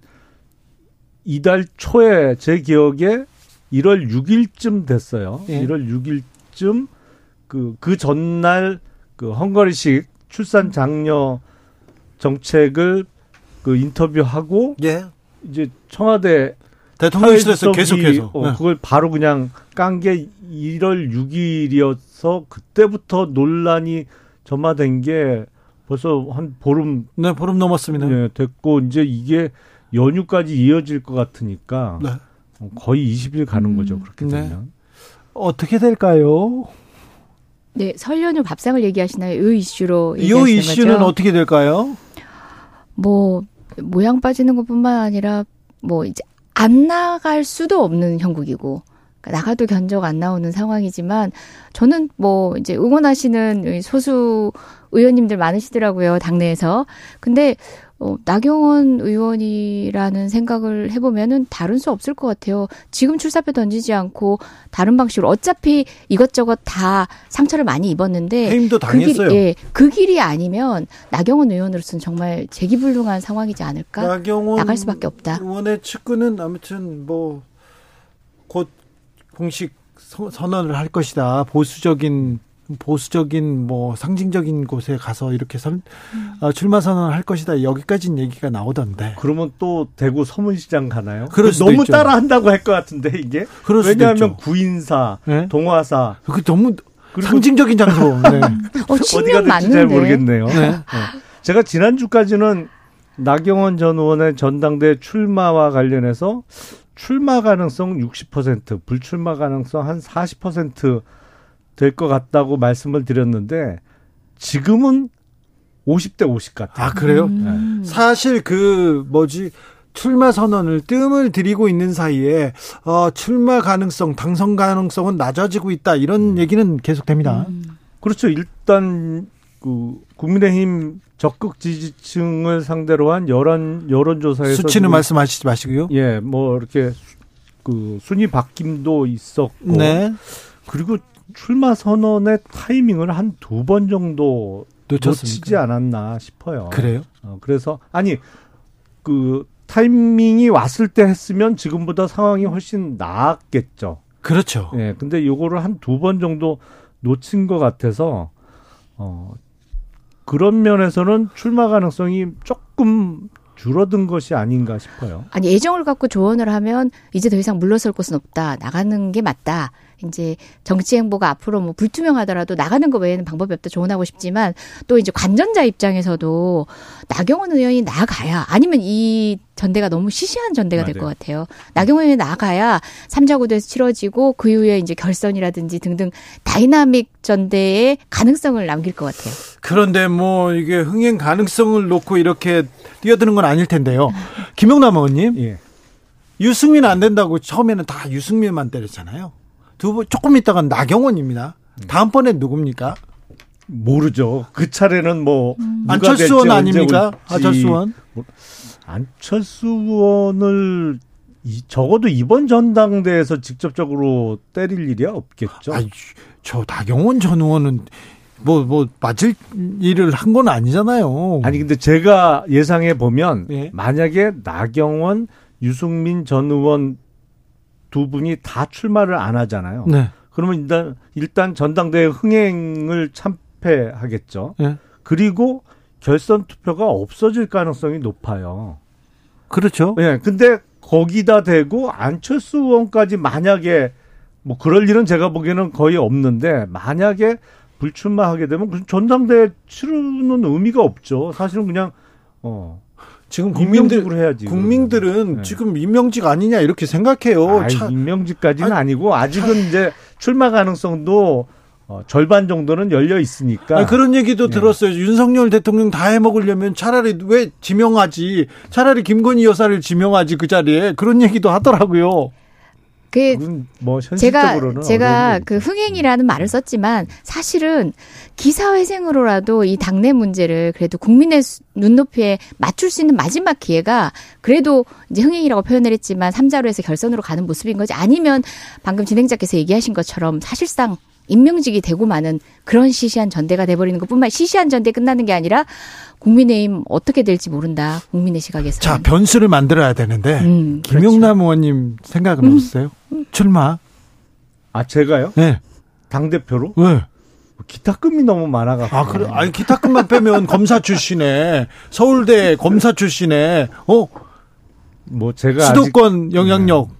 이달 초에 제 기억에 1월 6일쯤 됐어요. 네. 1월 6일쯤 그, 그 전날 그 헝가리식 출산 장려 정책을 그 인터뷰하고 예. 이제 청와대 대통령실에서 계속해서 어, 네. 그걸 바로 그냥 깐 게 1월 6일이어서 그때부터 논란이 점화된 게 벌써 한 보름 네 보름 넘었습니다. 네, 됐고 이제 이게 연휴까지 이어질 것 같으니까 네. 거의 20일 가는 거죠 음, 그렇게 네. 되면 어떻게 될까요? 네, 설 연휴 밥상을 얘기하시나요? 이 이슈로 이 이슈는 거죠? 어떻게 될까요? 뭐 모양 빠지는 것뿐만 아니라 뭐 이제 안 나갈 수도 없는 형국이고 그러니까 나가도 견적 안 나오는 상황이지만 저는 뭐 이제 응원하시는 소수 의원님들 많으시더라고요 당내에서. 근데 어, 나경원 의원이라는 생각을 해보면은 다른 수 없을 것 같아요. 지금 출사표 던지지 않고 다른 방식으로 어차피 이것저것 다 상처를 많이 입었는데 해임도 당했어요. 그 길, 예, 그 길이 아니면 나경원 의원으로서는 정말 재기불능한 상황이지 않을까? 나경원 나갈 수밖에 없다. 의원의 측근은 아무튼 뭐 곧 공식 선언을 할 것이다. 보수적인 보수적인 뭐 상징적인 곳에 가서 이렇게 선, 어, 출마 선언을 할 것이다. 여기까지는 얘기가 나오던데. 그러면 또 대구 서문시장 가나요? 너무 따라한다고 할 것 같은데 이게. 왜냐하면 구인사, 네? 동화사. 그 너무 상징적인 장소. *laughs* 네. 어, 어디가 될지 잘 모르겠네요. 네. 네. 제가 지난 주까지는 나경원 전 의원의 전당대 출마와 관련해서 출마 가능성 60%, 불출마 가능성 한 40% 될 것 같다고 말씀을 드렸는데 지금은 50대 50 같아요. 아, 그래요? 음. 네. 사실 그 뭐지 출마 선언을 뜸을 들이고 있는 사이에 어, 출마 가능성, 당선 가능성은 낮아지고 있다 이런 음. 얘기는 계속됩니다. 음. 그렇죠. 일단 그 국민의힘 적극 지지층을 상대로 한 여론 여론조사에서 수치는 말씀하시지 마시고요. 예, 뭐 이렇게 그 순위 바뀜도 있었고, 네. 그리고 출마 선언의 타이밍을 한 두 번 정도 놓쳤습니까? 놓치지 않았나 싶어요. 그래요? 어, 그래서 아니 그 타이밍이 왔을 때 했으면 지금보다 상황이 훨씬 나았겠죠. 그렇죠. 예, 근데 요거를 한 두 번 정도 놓친 것 같아서 어 그런 면에서는 출마 가능성이 조금 줄어든 것이 아닌가 싶어요. 아니 애정을 갖고 조언을 하면 이제 더 이상 물러설 곳은 없다. 나가는 게 맞다. 이제 정치 행보가 앞으로 뭐 불투명하더라도 나가는 것 외에는 방법이 없다 조언하고 싶지만 또 이제 관전자 입장에서도 나경원 의원이 나가야 아니면 이 전대가 너무 시시한 전대가 될 것 같아요. 나경원 의원이 나가야 삼자 구도에서 치러지고 그 이후에 이제 결선이라든지 등등 다이나믹 전대의 가능성을 남길 것 같아요. 그런데 뭐 이게 흥행 가능성을 놓고 이렇게 뛰어드는 건 아닐 텐데요. 김용남 의원님. 예. 유승민 안 된다고 처음에는 다 유승민만 때렸잖아요. 두 분 조금 있다가 나경원입니다. 다음번에 누굽니까? 모르죠. 그 차례는 뭐 음. 안철수 원 아닙니까? 안철수 원. 뭐, 안철수 원을 이, 적어도 이번 전당대에서 직접적으로 때릴 일이 없겠죠. 아니, 저 나경원 전 의원은 뭐, 뭐, 맞을 일을 한 건 아니잖아요. 아니, 근데 제가 예상해 보면, 예? 만약에 나경원, 유승민 전 의원 두 분이 다 출마를 안 하잖아요. 네. 그러면 일단 일단 전당대회 흥행을 참패하겠죠. 네. 그리고 결선 투표가 없어질 가능성이 높아요. 그렇죠. 예. 네, 근데 거기다 대고 안철수 의원까지 만약에 뭐 그럴 일은 제가 보기에는 거의 없는데 만약에 불출마하게 되면 전당대회 치르는 의미가 없죠. 사실은 그냥 어 지금 국민들 해야지. 국민들은 네. 지금 임명직 아니냐 이렇게 생각해요. 아, 차, 임명직까지는 아, 니 고 아직은 차, 이제 출마 가능성도 어, 절반 정도는 열려 있으니까. 아니, 그런 얘기도 네. 들었어요. 윤석열 대통령 다 해먹으려면 차라리 왜 지명하지? 차라리 김건희 여사를 지명하지 그 자리에 그런 얘기도 하더라고요. 그 뭐 제가 제가 그 흥행이라는 말을 썼지만 사실은 기사회생으로라도 이 당내 문제를 그래도 국민의 눈높이에 맞출 수 있는 마지막 기회가 그래도 이제 흥행이라고 표현을 했지만 삼자로 해서 결선으로 가는 모습인 거지 아니면 방금 진행자께서 얘기하신 것처럼 사실상 임명직이 되고 마는 그런 시시한 전대가 돼버리는 것뿐만 시시한 전대 끝나는 게 아니라 국민의힘 어떻게 될지 모른다. 국민의 시각에서. 자 변수를 만들어야 되는데 음, 김용남 그렇죠. 의원님 생각은 음. 없어요? 출마? 아 제가요? 네. 당 대표로? 네. 기타금이 너무 많아가지고. 아, 그래. 아니, 기타금만 빼면 검사 출신에, 서울대 검사 출신에, 어? 뭐, 제가. 수도권 아직, 영향력. 네.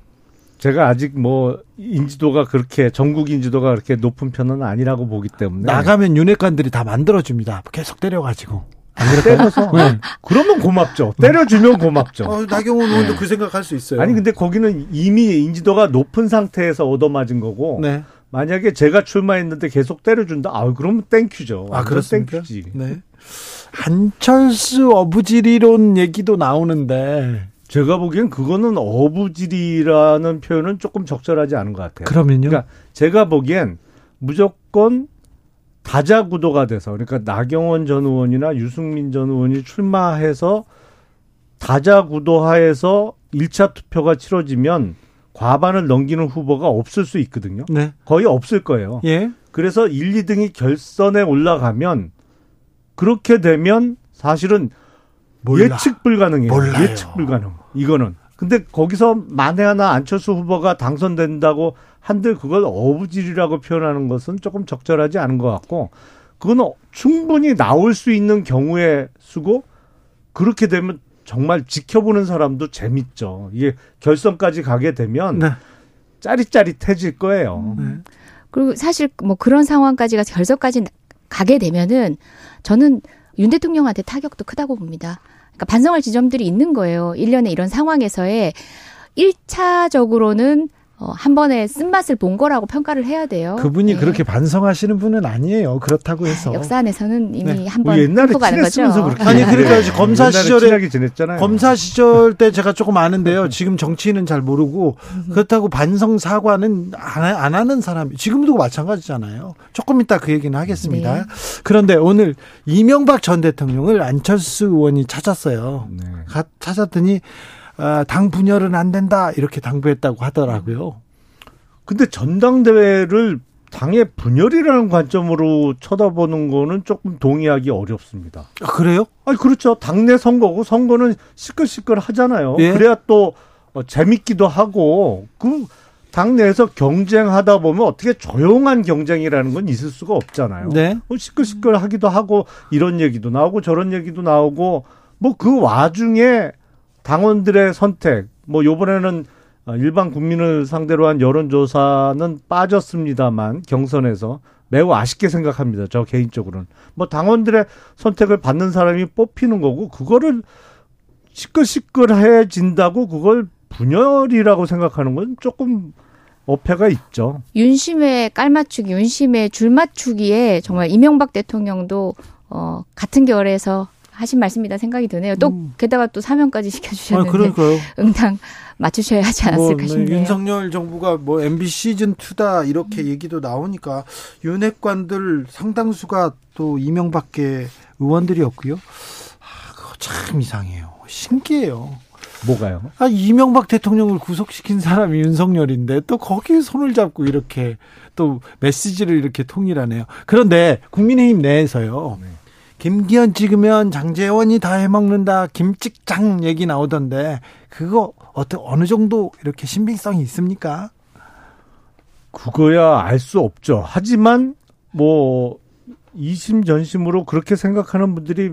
제가 아직 뭐 인지도가 그렇게 전국 인지도가 그렇게 높은 편은 아니라고 보기 때문에 나가면 윤핵관들이 다 만들어줍니다. 계속 때려가지고. 안 때려서 네. 그러면 고맙죠. 때려주면 고맙죠. 어, 나경원 의원도 네. 그 생각할 수 있어요. 아니 근데 거기는 이미 인지도가 높은 상태에서 얻어맞은 거고 네. 만약에 제가 출마했는데 계속 때려준다. 아 그러면 thank you죠. 아 그렇습니까? thank you지. 네. 한철수 어부지리론 얘기도 나오는데 제가 보기엔 그거는 어부질이라는 표현은 조금 적절하지 않은 것 같아요. 그러면요? 그러니까 제가 보기엔 무조건 다자 구도가 돼서 그러니까 나경원 전 의원이나 유승민 전 의원이 출마해서 다자 구도 하에서 1차 투표가 치러지면 과반을 넘기는 후보가 없을 수 있거든요. 네. 거의 없을 거예요. 예. 그래서 1, 2등이 결선에 올라가면 그렇게 되면 사실은 몰라. 예측 불가능해요. 몰라요. 예측 불가능. 이거는 근데 거기서 만에 하나 안철수 후보가 당선된다고 한들 그걸 어부질이라고 표현하는 것은 조금 적절하지 않은 것 같고 그건 충분히 나올 수 있는 경우에 쓰고 그렇게 되면 정말 지켜보는 사람도 재밌죠. 이게 결선까지 가게 되면 네. 짜릿짜릿해질 거예요. 네. 그리고 사실 뭐 그런 상황까지 가 결선까지 가게 되면은 저는 윤 대통령한테 타격도 크다고 봅니다. 그러니까 반성할 지점들이 있는 거예요. 1년에 이런 상황에서의 1차적으로는 어, 한 번에 쓴맛을 본 거라고 평가를 해야 돼요. 그분이 네. 그렇게 반성하시는 분은 아니에요. 그렇다고 해서. 역사 안에서는 이미 네. 한번 옛날에 가는 거죠. 아니 그러니까 검사 시절에 지냈잖아요. 검사 시절 때 제가 조금 아는데요. 지금 정치인은 잘 모르고 그렇다고 반성 사과는 안, 안 하는 사람 지금도 마찬가지잖아요. 조금 이따 그 얘기는 하겠습니다. 네. 그런데 오늘 이명박 전 대통령을 안철수 의원이 찾았어요. 네. 가, 찾았더니 아, 당 분열은 안 된다 이렇게 당부했다고 하더라고요. 근데 전당대회를 당의 분열이라는 관점으로 쳐다보는 거는 조금 동의하기 어렵습니다. 아, 그래요? 아니 그렇죠. 당내 선거고 선거는 시끌시끌 하잖아요. 예? 그래야 또 어, 재밌기도 하고 그 당내에서 경쟁하다 보면 어떻게 조용한 경쟁이라는 건 있을 수가 없잖아요. 네. 뭐 시끌시끌 하기도 하고 이런 얘기도 나오고 저런 얘기도 나오고 뭐 그 와중에 당원들의 선택, 뭐 요번에는 일반 국민을 상대로 한 여론조사는 빠졌습니다만 경선에서 매우 아쉽게 생각합니다. 저 개인적으로는. 뭐 당원들의 선택을 받는 사람이 뽑히는 거고 그거를 시끌시끌해진다고 그걸 분열이라고 생각하는 건 조금 어폐가 있죠. 윤심의 깔맞추기, 윤심의 줄맞추기에 정말 이명박 대통령도 어 같은 결에서 하신 말씀이다 생각이 드네요. 또 음. 게다가 또 사명까지 시켜주셨는데 아, *laughs* 응당 맞추셔야 하지 않았을까 뭐, 네, 싶네요. 윤석열 정부가 뭐 MB 시즌 2다 이렇게 음. 얘기도 나오니까 윤핵관들 상당수가 또 이명밖에 의원들이었고요. 아, 그거 참 이상해요. 신기해요. 뭐가요? 아, 이명박 대통령을 구속시킨 사람이 윤석열인데 또 거기에 손을 잡고 이렇게 또 메시지를 이렇게 통일하네요. 그런데 국민의힘 내에서요. 네. 김기현 찍으면 장재원이 다 해먹는다. 김찍장 얘기 나오던데 그거 어떻게 어느 정도 이렇게 신빙성이 있습니까? 그거야 알 수 없죠. 하지만 뭐 이심전심으로 그렇게 생각하는 분들이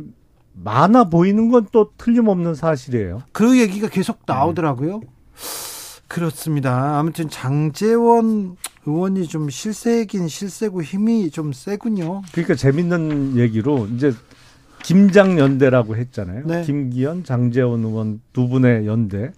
많아 보이는 건 또 틀림없는 사실이에요. 그 얘기가 계속 나오더라고요. 네. 그렇습니다. 아무튼 장재원 의원이 좀 실세긴 실세고 힘이 좀 세군요. 그러니까 재밌는 얘기로 이제 김장 연대라고 했잖아요. 네. 김기현, 장재원 의원 두 분의 연대.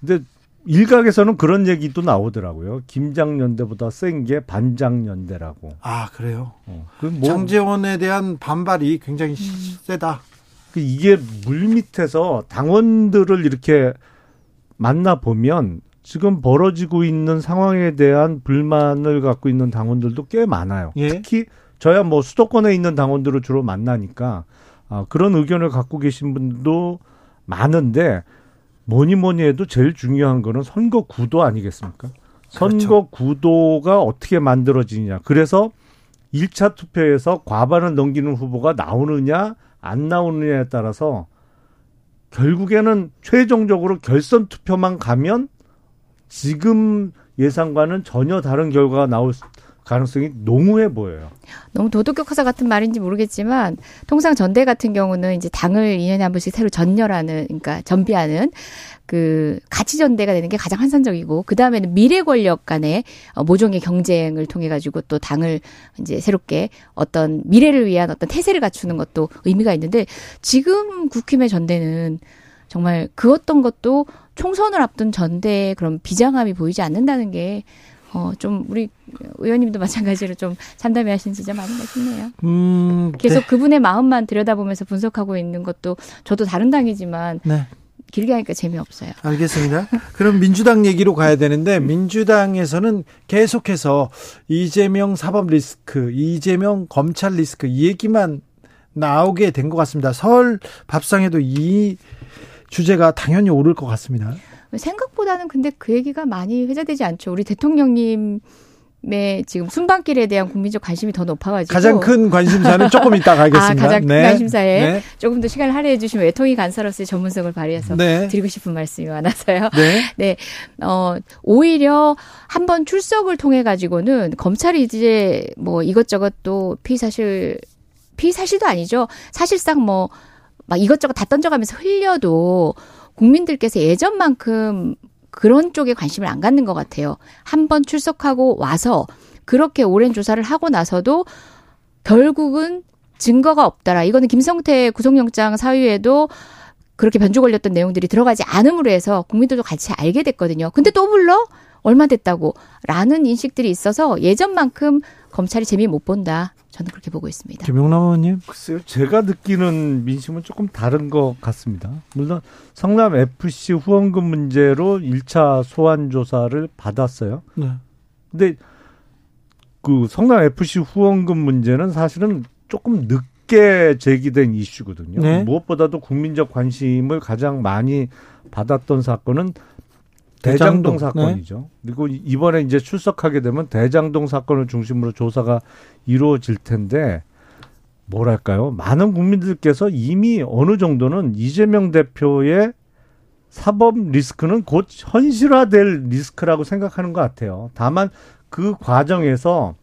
근데 일각에서는 그런 얘기도 나오더라고요. 김장 연대보다 센 게 반장 연대라고. 아 그래요? 어. 그 뭐, 장재원에 대한 반발이 굉장히 음. 세다. 그 이게 물 밑에서 당원들을 이렇게 만나 보면 지금 벌어지고 있는 상황에 대한 불만을 갖고 있는 당원들도 꽤 많아요. 예? 특히 저야 뭐 수도권에 있는 당원들을 주로 만나니까 아, 그런 의견을 갖고 계신 분도 많은데 뭐니 뭐니 해도 제일 중요한 거는 선거 구도 아니겠습니까? 선거 그렇죠. 구도가 어떻게 만들어지느냐. 그래서 1차 투표에서 과반을 넘기는 후보가 나오느냐 안 나오느냐에 따라서 결국에는 최종적으로 결선 투표만 가면 지금 예상과는 전혀 다른 결과가 나올 가능성이 농후해 보여요. 너무 도덕교과서 같은 말인지 모르겠지만 통상 전대 같은 경우는 이제 당을 2년에 한 번씩 새로 전열하는 그러니까 전비하는 그 가치 전대가 되는 게 가장 환상적이고 그 다음에는 미래 권력 간의 어, 모종의 경쟁을 통해 가지고 또 당을 이제 새롭게 어떤 미래를 위한 어떤 태세를 갖추는 것도 의미가 있는데 지금 국힘의 전대는 정말 그 어떤 것도 총선을 앞둔 전대의 그런 비장함이 보이지 않는다는 게 어, 좀 우리 의원님도 *laughs* 마찬가지로 좀 참담해 하신 지점 아닌가 싶네요. 음, 계속 네. 그분의 마음만 들여다보면서 분석하고 있는 것도 저도 다른 당이지만 네. 길게 하니까 재미없어요. 알겠습니다. 그럼 민주당 얘기로 가야 되는데 민주당에서는 계속해서 이재명 사법 리스크, 이재명 검찰 리스크 이 얘기만 나오게 된 것 같습니다. 서울 밥상에도 이 주제가 당연히 오를 것 같습니다. 생각보다는 근데 그 얘기가 많이 회자되지 않죠. 우리 대통령님 의 지금 순방길에 대한 국민적 관심이 더 높아가지고 가장 큰 관심사는 조금 이따 가겠습니다. 아, 가장 큰 네. 관심사에 네. 조금 더 시간을 할애해 주시면 외통위 간사로서의 전문성을 발휘해서 네. 드리고 싶은 말씀이 많아서요. 네. *laughs* 네. 어, 오히려 한번 출석을 통해 가지고는 검찰이 이제 뭐 이것저것 또 피사실 피사실도 아니죠. 사실상 뭐 막 이것저것 다 던져가면서 흘려도 국민들께서 예전만큼 그런 쪽에 관심을 안 갖는 것 같아요. 한 번 출석하고 와서 그렇게 오랜 조사를 하고 나서도 결국은 증거가 없더라. 이거는 김성태 구속영장 사유에도 그렇게 변조 걸렸던 내용들이 들어가지 않음으로 해서 국민들도 같이 알게 됐거든요. 근데 또 불러? 얼마 됐다고? 라는 인식들이 있어서 예전만큼 검찰이 재미 못 본다. 저는 그렇게 보고 있습니다. 김용남 의원님? 글쎄요. 제가 느끼는 민심은 조금 다른 것 같습니다. 물론 성남 FC 후원금 문제로 1차 소환 조사를 받았어요. 네. 근데 그 성남 FC 후원금 문제는 사실은 조금 늦게 제기된 이슈거든요. 네. 무엇보다도 국민적 관심을 가장 많이 받았던 사건은 대장동, 사건이죠. 네. 그리고 이번에 이제 출석하게 되면 대장동 사건을 중심으로 조사가 이루어질 텐데 뭐랄까요? 많은 국민들께서 이미 어느 정도는 이재명 대표의 사법 리스크는 곧 현실화될 리스크라고 생각하는 것 같아요. 다만 그 과정에서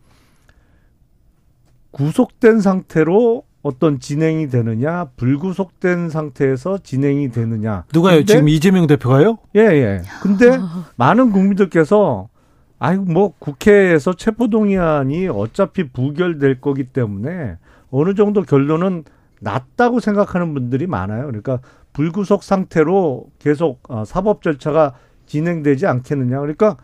구속된 상태로 어떤 진행이 되느냐, 불구속된 상태에서 진행이 되느냐. 누가요? 근데, 지금 이재명 대표가요? 예, 예. 근데 많은 국민들께서 아이고 뭐 국회에서 체포동의안이 어차피 부결될 거기 때문에 어느 정도 결론은 났다고 생각하는 분들이 많아요. 그러니까 불구속 상태로 계속 어, 사법 절차가 진행되지 않겠느냐. 그러니까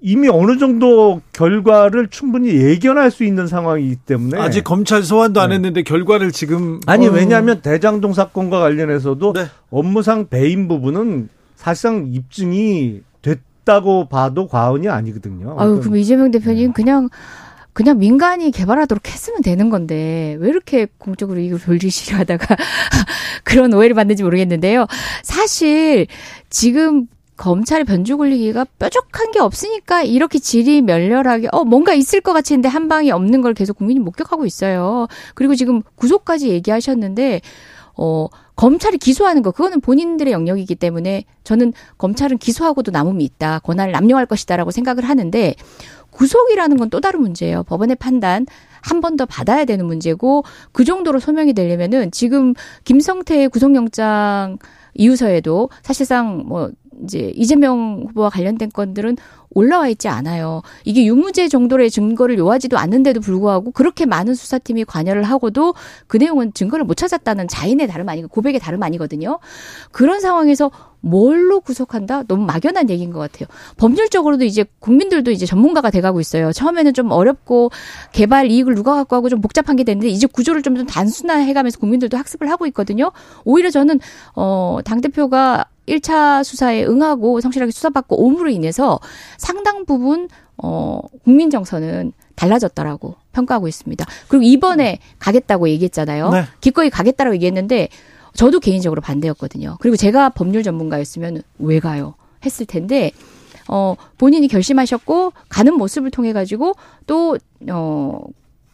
이미 어느 정도 결과를 충분히 예견할 수 있는 상황이기 때문에 아직 검찰 소환도 안 네. 했는데 결과를 지금 아니 어... 왜냐하면 대장동 사건과 관련해서도 네. 업무상 배임 부분은 사실상 입증이 됐다고 봐도 과언이 아니거든요. 아유 그럼 이재명 대표님 네. 그냥 그냥 민간이 개발하도록 했으면 되는 건데 왜 이렇게 공적으로 이걸 돌리시려 하다가 *laughs* 그런 오해를 받는지 모르겠는데요. 사실 지금 검찰의 변주 굴리기가 뾰족한 게 없으니까 이렇게 질이 멸렬하게 어 뭔가 있을 것 같은데 한 방이 없는 걸 계속 국민이 목격하고 있어요. 그리고 지금 구속까지 얘기하셨는데 어 검찰이 기소하는 거 그거는 본인들의 영역이기 때문에 저는 검찰은 기소하고도 남음이 있다. 권한을 남용할 것이다라고 생각을 하는데 구속이라는 건 또 다른 문제예요. 법원의 판단 한 번 더 받아야 되는 문제고 그 정도로 소명이 되려면은 지금 김성태의 구속영장 이유서에도 사실상 뭐 이제 이재명 후보와 관련된 건들은 올라와 있지 않아요. 이게 유무죄 정도의 증거를 요하지도 않는데도 불구하고 그렇게 많은 수사팀이 관여를 하고도 그 내용은 증거를 못 찾았다는 자인의 다름 아니고 고백의 다름 아니거든요. 그런 상황에서 뭘로 구속한다? 너무 막연한 얘기인 것 같아요. 법률적으로도 이제 국민들도 이제 전문가가 돼가고 있어요. 처음에는 좀 어렵고 개발 이익을 누가 갖고 하고 좀 복잡한 게 됐는데 이제 구조를 좀 단순화해가면서 국민들도 학습을 하고 있거든요. 오히려 저는 어 당 대표가 1차 수사에 응하고 성실하게 수사받고 옴으로 인해서 상당 부분 어 국민 정서는 달라졌다라고 평가하고 있습니다. 그리고 이번에 가겠다고 얘기했잖아요. 네. 기꺼이 가겠다라고 얘기했는데 저도 개인적으로 반대였거든요. 그리고 제가 법률 전문가였으면 왜 가요? 했을 텐데 어 본인이 결심하셨고 가는 모습을 통해 가지고 또어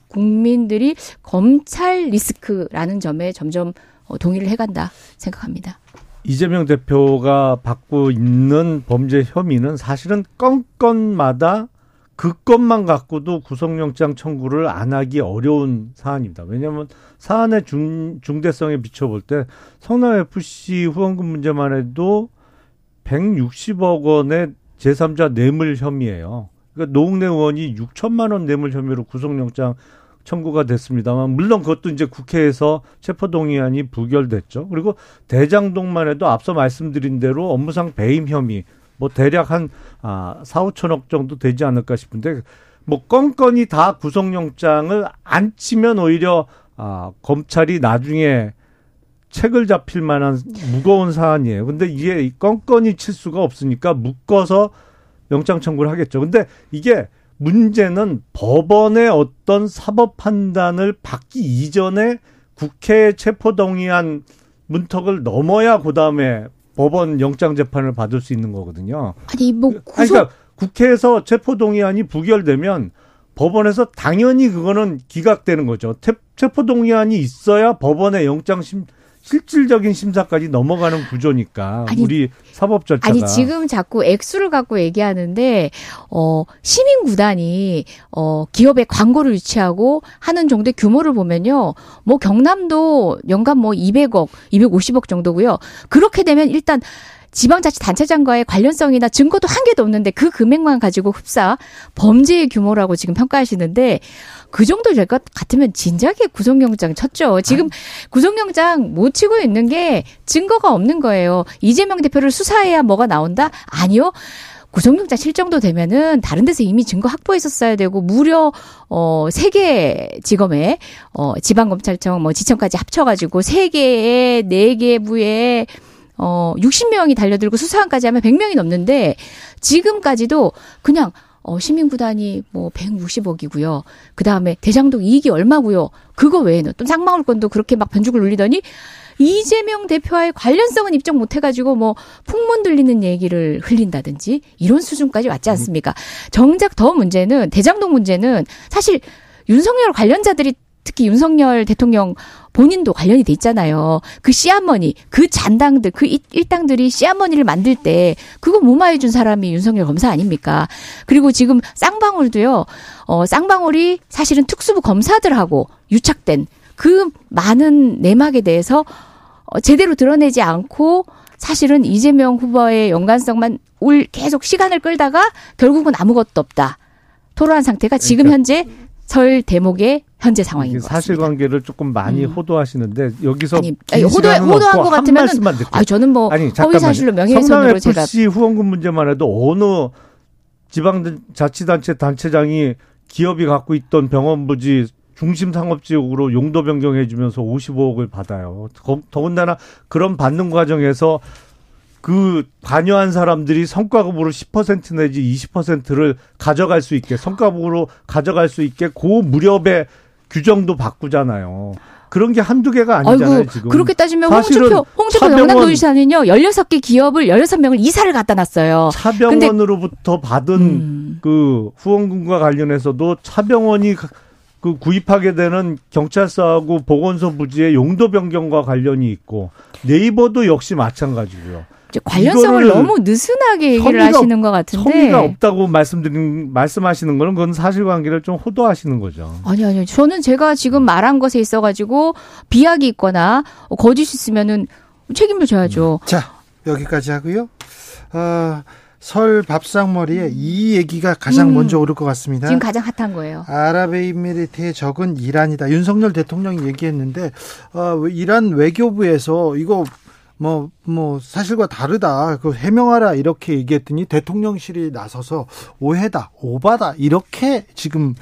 국민들이 검찰 리스크라는 점에 점점 어, 동의를 해간다 생각합니다. 이재명 대표가 받고 있는 범죄 혐의는 사실은 건건마다 그 건만 갖고도 구속영장 청구를 안 하기 어려운 사안입니다. 왜냐하면 사안의 중, 중대성에 비춰볼 때 성남FC 후원금 문제만 해도 160억 원의 제3자 뇌물 혐의예요. 그러니까 노웅래 의원이 6천만 원 뇌물 혐의로 구속영장 청구가 됐습니다만 물론 그것도 이제 국회에서 체포동의안이 부결됐죠. 그리고 대장동만 해도 앞서 말씀드린 대로 업무상 배임 혐의 뭐 대략 한 아, 4, 5천억 정도 되지 않을까 싶은데 뭐 건건이 다 구속영장을 안 치면 오히려 아, 검찰이 나중에 책을 잡힐 만한 무거운 사안이에요. 근데 이게 건건이 칠 수가 없으니까 묶어서 영장 청구를 하겠죠. 근데 이게 문제는 법원의 어떤 사법 판단을 받기 이전에 국회 체포동의안 문턱을 넘어야 그 다음에 법원 영장 재판을 받을 수 있는 거거든요. 아니 뭐 구속 아니, 그러니까 국회에서 체포동의안이 부결되면 법원에서 당연히 그거는 기각되는 거죠. 체포동의안이 있어야 법원의 영장 심 실질적인 심사까지 넘어가는 구조니까 아니, 우리 사법 절차가 아니 지금 자꾸 액수를 갖고 얘기하는데 어 시민 구단이 어 기업에 광고를 유치하고 하는 정도의 규모를 보면요. 뭐 경남도 연간 뭐 200억, 250억 정도고요. 그렇게 되면 일단 지방자치단체장과의 관련성이나 증거도 한 개도 없는데 그 금액만 가지고 흡사 범죄의 규모라고 지금 평가하시는데 그 정도 될 것 같으면 진작에 구속영장 쳤죠. 지금 구속영장 못 치고 있는 게 증거가 없는 거예요. 이재명 대표를 수사해야 뭐가 나온다? 아니요. 구속영장 칠 정도 되면은 다른 데서 이미 증거 확보했었어야 되고 무려 어 세 개 지검에 어 지방검찰청 뭐 지청까지 합쳐 가지고 세 개에 네 개 부에 어 60명이 달려들고 수사관까지 하면 100명이 넘는데 지금까지도 그냥 어, 시민구단이 뭐 160억이고요. 그 다음에 대장동 이익이 얼마고요. 그거 외에는 또 쌍방울건도 그렇게 막 변죽을 울리더니 이재명 대표와의 관련성은 입증 못 해가지고 뭐 풍문 들리는 얘기를 흘린다든지 이런 수준까지 왔지 않습니까? 정작 더 문제는 대장동 문제는 사실 윤석열 관련자들이 특히 윤석열 대통령 본인도 관련이 돼 있잖아요. 그 씨아머니, 그 잔당들, 그 일당들이 씨아머니를 만들 때 그거 무마해 준 사람이 윤석열 검사 아닙니까? 그리고 지금 쌍방울도요. 어, 쌍방울이 사실은 특수부 검사들하고 유착된 그 많은 내막에 대해서 어, 제대로 드러내지 않고 사실은 이재명 후보의 연관성만 올 계속 시간을 끌다가 결국은 아무것도 없다. 토로한 상태가 지금 그러니까 현재 설 대목의 현재 상황인 것 사실관계를 조금 많이 음. 호도하시는데 여기서 아니, 아니 호도 호도 한 것 같으면 아 저는 뭐 아니, 허위 사실로 명예훼손으로 제가 FC 후원금 문제만 해도 어느 지방자치단체 단체장이 기업이 갖고 있던 병원 부지 중심 상업지역으로 용도 변경해주면서 55억을 받아요. 더군다나 그런 받는 과정에서 그 관여한 사람들이 성과급으로 10% 내지 20%를 가져갈 수 있게 성과급으로 가져갈 수 있게 그 무렵에 규정도 바꾸잖아요. 그런 게 한두 개가 아니잖아요, 아이고, 지금. 그렇게 따지면 홍준표, 홍준표 영남도지사는요, 16개 기업을 16명을 이사를 갖다 놨어요. 차병원으로부터 받은 음. 그 후원금과 관련해서도 차병원이 그 구입하게 되는 경찰서하고 보건소 부지의 용도 변경과 관련이 있고 네이버도 역시 마찬가지고요. 관련성을 너무 느슨하게 얘기를 성의가, 하시는 것 같은데 성의가 없다고 말씀드린 말씀하시는 거는 그건 사실관계를 좀 호도하시는 거죠. 아니 아니요. 저는 제가 지금 말한 것에 있어 가지고 비약이 있거나 거짓이 있으면은 책임을 져야죠. 자 여기까지 하고요. 어, 설 밥상머리에 이 얘기가 가장 음, 먼저 오를 것 같습니다. 지금 가장 핫한 거예요. 아랍에미리트의 적은 이란이다. 윤석열 대통령이 얘기했는데 어, 이란 외교부에서 이거 뭐, 뭐, 사실과 다르다. 그 해명하라. 이렇게 얘기했더니 대통령실이 나서서 오해다, 오바다. 이렇게 지금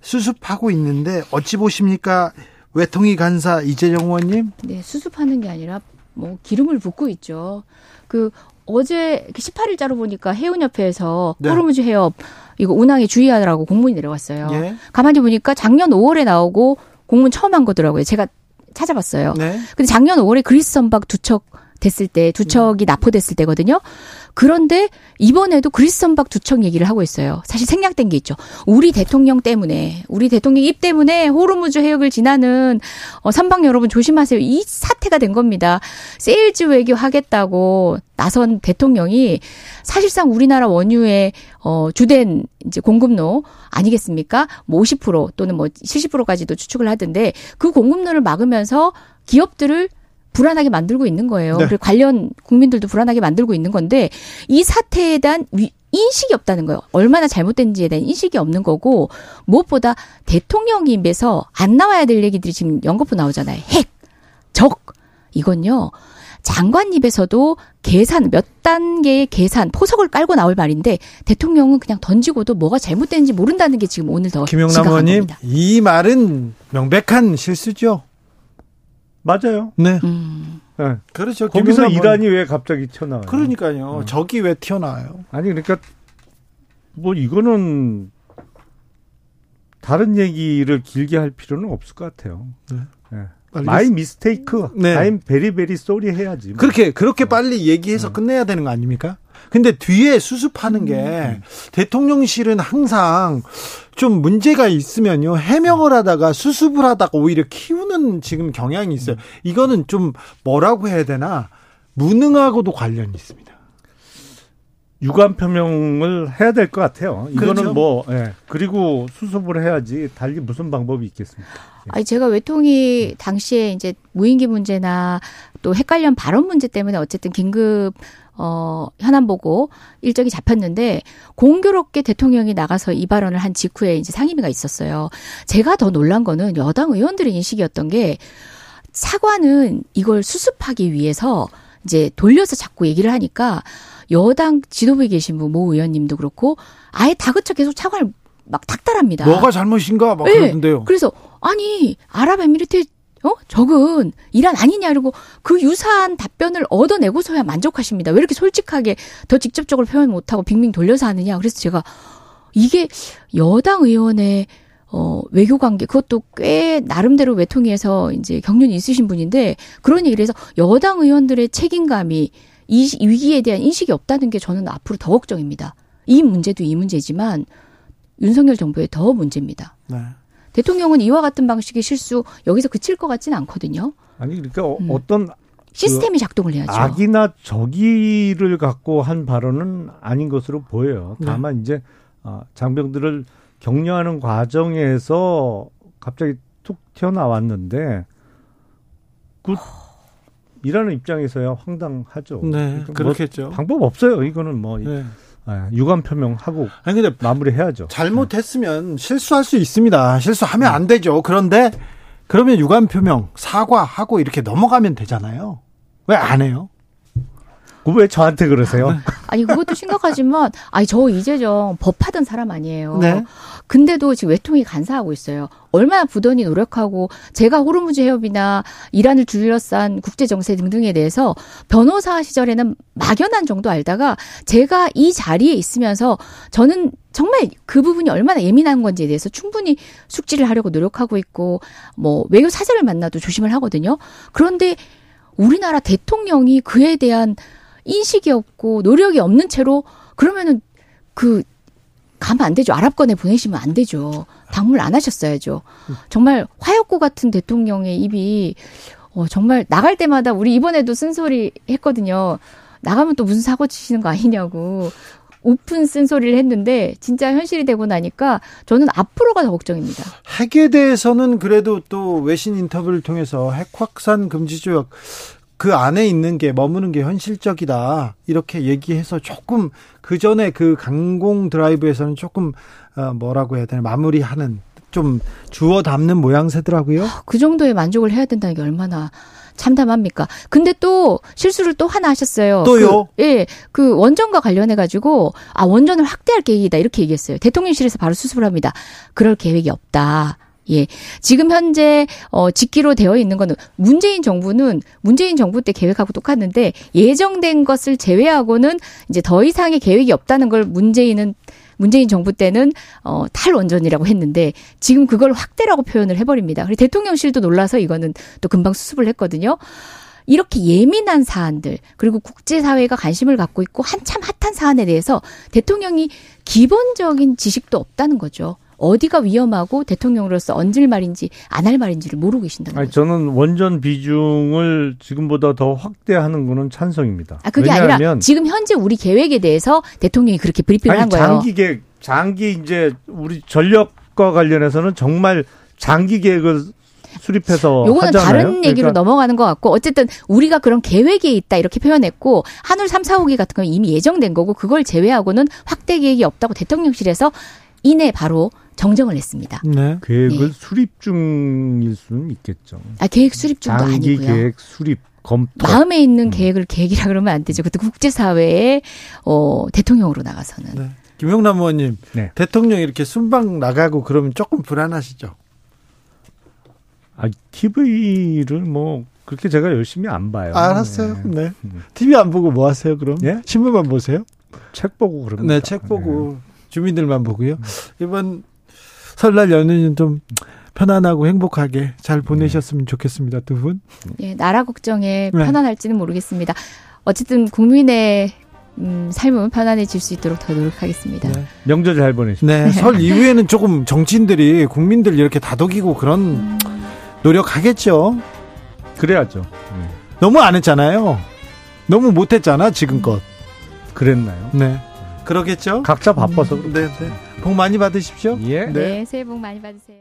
수습하고 있는데 어찌 보십니까? 외통위 간사 이재정 의원님? 네, 수습하는 게 아니라 뭐 기름을 붓고 있죠. 그 어제 18일자로 보니까 해운협회에서 네. 호르무즈 해협 이거 운항에 주의하라고 공문이 내려왔어요. 예. 가만히 보니까 작년 5월에 나오고 공문 처음 한 거더라고요. 제가 찾아봤어요. 네. 근데 작년 5월에 그리스 선박 두 척 됐을 때, 두 척이 나포됐을 때거든요. 그런데 이번에도 그리스 선박 두 척 얘기를 하고 있어요. 사실 생략된 게 있죠. 우리 대통령 때문에, 우리 대통령 입 때문에 호르무즈 해역을 지나는 어, 선박 여러분 조심하세요. 이 사태가 된 겁니다. 세일즈 외교 하겠다고 나선 대통령이 사실상 우리나라 원유의 어 주된 이제 공급로 아니겠습니까? 뭐 50% 또는 뭐 70%까지도 추측을 하던데 그 공급로를 막으면서 기업들을 불안하게 만들고 있는 거예요. 네. 그리고 관련 국민들도 불안하게 만들고 있는 건데 이 사태에 대한 위, 인식이 없다는 거예요. 얼마나 잘못된지에 대한 인식이 없는 거고 무엇보다 대통령 입에서 안 나와야 될 얘기들이 지금 연거푸 나오잖아요. 핵, 적 이건요. 장관 입에서도 계산 몇 단계의 계산 포석을 깔고 나올 말인데 대통령은 그냥 던지고도 뭐가 잘못된지 모른다는 게 지금 오늘 더 김영남 의원님 이 말은 명백한 실수죠. 맞아요. 네. 음. 네. 그렇죠. 거기서 이란이 왜 갑자기 튀어나와요? 그러니까요. 네. 적이 왜 튀어나와요? 아니 그러니까 뭐 이거는 다른 얘기를 길게 할 필요는 없을 것 같아요. 네. 네. my mistake, 네. I'm very very sorry 해야지. 뭐. 그렇게 그렇게 빨리 얘기해서 네. 끝내야 되는 거 아닙니까? 근데 뒤에 수습하는 게 음. 대통령실은 항상 좀 문제가 있으면요 해명을 하다가 수습을 하다가 오히려 키우는 지금 경향이 있어요. 이거는 좀 뭐라고 해야 되나 무능하고도 관련이 있습니다. 유감 표명을 해야 될 것 같아요. 이거는 그렇죠? 뭐 예. 그리고 수습을 해야지 달리 무슨 방법이 있겠습니까? 예. 아니 제가 외통이 당시에 이제 무인기 문제나 또 핵관련 발언 문제 때문에 어쨌든 긴급 어, 현안 보고 일정이 잡혔는데 공교롭게 대통령이 나가서 이 발언을 한 직후에 이제 상임위가 있었어요. 제가 더 놀란 거는 여당 의원들의 인식이었던 게 사과는 이걸 수습하기 위해서 이제 돌려서 자꾸 얘기를 하니까 여당 지도부에 계신 분 모 의원님도 그렇고 아예 다그쳐 계속 사과를 막 닥달합니다. 뭐가 잘못인가 막 네. 그러던데요. 그래서 아니 아랍에미리트 어 적은 이란 아니냐 그리고 그 유사한 답변을 얻어내고서야 만족하십니다. 왜 이렇게 솔직하게 더 직접적으로 표현 못하고 빙빙 돌려서 하느냐. 그래서 제가 이게 여당 의원의 어, 외교 관계, 그것도 꽤 나름대로 외통위에서 이제 경륜이 있으신 분인데, 그런 얘기를 해서 여당 의원들의 책임감이 이 위기에 대한 인식이 없다는 게 저는 앞으로 더 걱정입니다. 이 문제도 이 문제지만 윤석열 정부의 더 문제입니다. 네. 대통령은 이와 같은 방식의 실수 여기서 그칠 것 같지는 않거든요. 아니 그러니까 어, 음. 어떤 시스템이 그 작동을 해야죠. 악이나 적의를 갖고 한 발언은 아닌 것으로 보여요. 네. 다만 네. 이제 어, 장병들을 격려하는 과정에서 갑자기 툭 튀어나왔는데 그 일하는 입장에서야 황당하죠. 네, 그러니까 그렇겠죠. 뭐 방법 없어요. 이거는 뭐 네. 아, 유감 표명하고 아니 근데 마무리해야죠. 잘못했으면 네. 실수할 수 있습니다. 실수하면 안 되죠. 그런데 그러면 유감 표명 사과하고 이렇게 넘어가면 되잖아요. 왜 안 해요? 왜 저한테 그러세요? 아니 그것도 심각하지만 아니 저 이재정 법하던 사람 아니에요. 네. 근데도 지금 외통이 간사하고 있어요. 얼마나 부단히 노력하고 제가 호르무즈 해협이나 이란을 둘러싼 국제 정세 등등에 대해서 변호사 시절에는 막연한 정도 알다가 제가 이 자리에 있으면서 저는 정말 그 부분이 얼마나 예민한 건지에 대해서 충분히 숙지를 하려고 노력하고 있고 뭐 외교 사절을 만나도 조심을 하거든요. 그런데 우리나라 대통령이 그에 대한 인식이 없고 노력이 없는 채로 그러면은 그 가면 안 되죠. 아랍권에 보내시면 안 되죠. 방문을 안 하셨어야죠. 정말 화약고 같은 대통령의 입이 어, 정말 나갈 때마다 우리 이번에도 쓴소리 했거든요. 나가면 또 무슨 사고 치시는 거 아니냐고. 오픈 쓴소리를 했는데 진짜 현실이 되고 나니까 저는 앞으로가 더 걱정입니다. 핵에 대해서는 그래도 또 외신 인터뷰를 통해서 핵 확산 금지 조약 그 안에 있는 게 머무는 게 현실적이다 이렇게 얘기해서 조금 그 전에 그 강공 드라이브에서는 조금 어 뭐라고 해야 되나 마무리하는 좀 주워 담는 모양새더라고요. 그 정도의 만족을 해야 된다는 게 얼마나 참담합니까? 근데 또 실수를 또 하나 하셨어요. 또요? 그, 예, 그 원전과 관련해 가지고 아 원전을 확대할 계획이다 이렇게 얘기했어요. 대통령실에서 바로 수습을 합니다. 그럴 계획이 없다. 예. 지금 현재 어 짓기로 되어 있는 거는 문재인 정부는 문재인 정부 때 계획하고 똑같은데 예정된 것을 제외하고는 이제 더 이상의 계획이 없다는 걸 문재인은 문재인 정부 때는 어 탈원전이라고 했는데 지금 그걸 확대라고 표현을 해버립니다. 그리고 대통령실도 놀라서 이거는 또 금방 수습을 했거든요. 이렇게 예민한 사안들 그리고 국제사회가 관심을 갖고 있고 한참 핫한 사안에 대해서 대통령이 기본적인 지식도 없다는 거죠. 어디가 위험하고 대통령으로서 얹을 말인지 안 할 말인지를 모르고 계신다는 아니, 거죠. 저는 원전 비중을 지금보다 더 확대하는 거는 찬성입니다. 아, 그게 아니라 지금 현재 우리 계획에 대해서 대통령이 그렇게 브리핑을 아니, 한 거예요. 장기 계획, 장기 이제 우리 전력과 관련해서는 정말 장기 계획을 수립해서 요거는 하잖아요. 다른 얘기로 그러니까. 넘어가는 것 같고 어쨌든 우리가 그런 계획이 있다 이렇게 표현했고 한울 3, 4호기 같은 건 이미 예정된 거고 그걸 제외하고는 확대 계획이 없다고 대통령실에서 이내 바로 정정을 했습니다. 네. 계획을 네. 수립 중일 수는 있겠죠. 아 계획 수립 중도 장기 아니고요. 계획 수립 검토. 마음에 있는 음. 계획을 계획이라 그러면 안 되죠. 그때 국제사회에 어, 대통령으로 나가서는. 네. 김영남 의원님, 네. 대통령 이렇게 순방 나가고 그러면 조금 불안하시죠? 아, TV를 뭐 그렇게 제가 열심히 안 봐요. 알았어요. 네. 네. TV 안 보고 뭐 하세요, 그럼? 예? 신문만 보세요? 책 보고 그럽니다. 네, 책 보고 네. 주민들만 보고요. 음. 이번 설날 연휴는 좀 편안하고 행복하게 잘 보내셨으면 좋겠습니다. 두 분. 예, 나라 걱정에 네. 편안할지는 모르겠습니다. 어쨌든 국민의 음, 삶은 편안해질 수 있도록 더 노력하겠습니다. 네. 명절 잘 보내십시오. 네, 설 *laughs* 이후에는 조금 정치인들이 국민들 이렇게 다독이고 그런 음. 노력하겠죠. 그래야죠. 네. 너무 안 했잖아요. 너무 못했잖아 지금껏. 그랬나요? 네. 그러겠죠. 각자 바빠서. 음, 네, 네. 복 많이 받으십시오. 예. 네, 새해 복 많이 받으세요.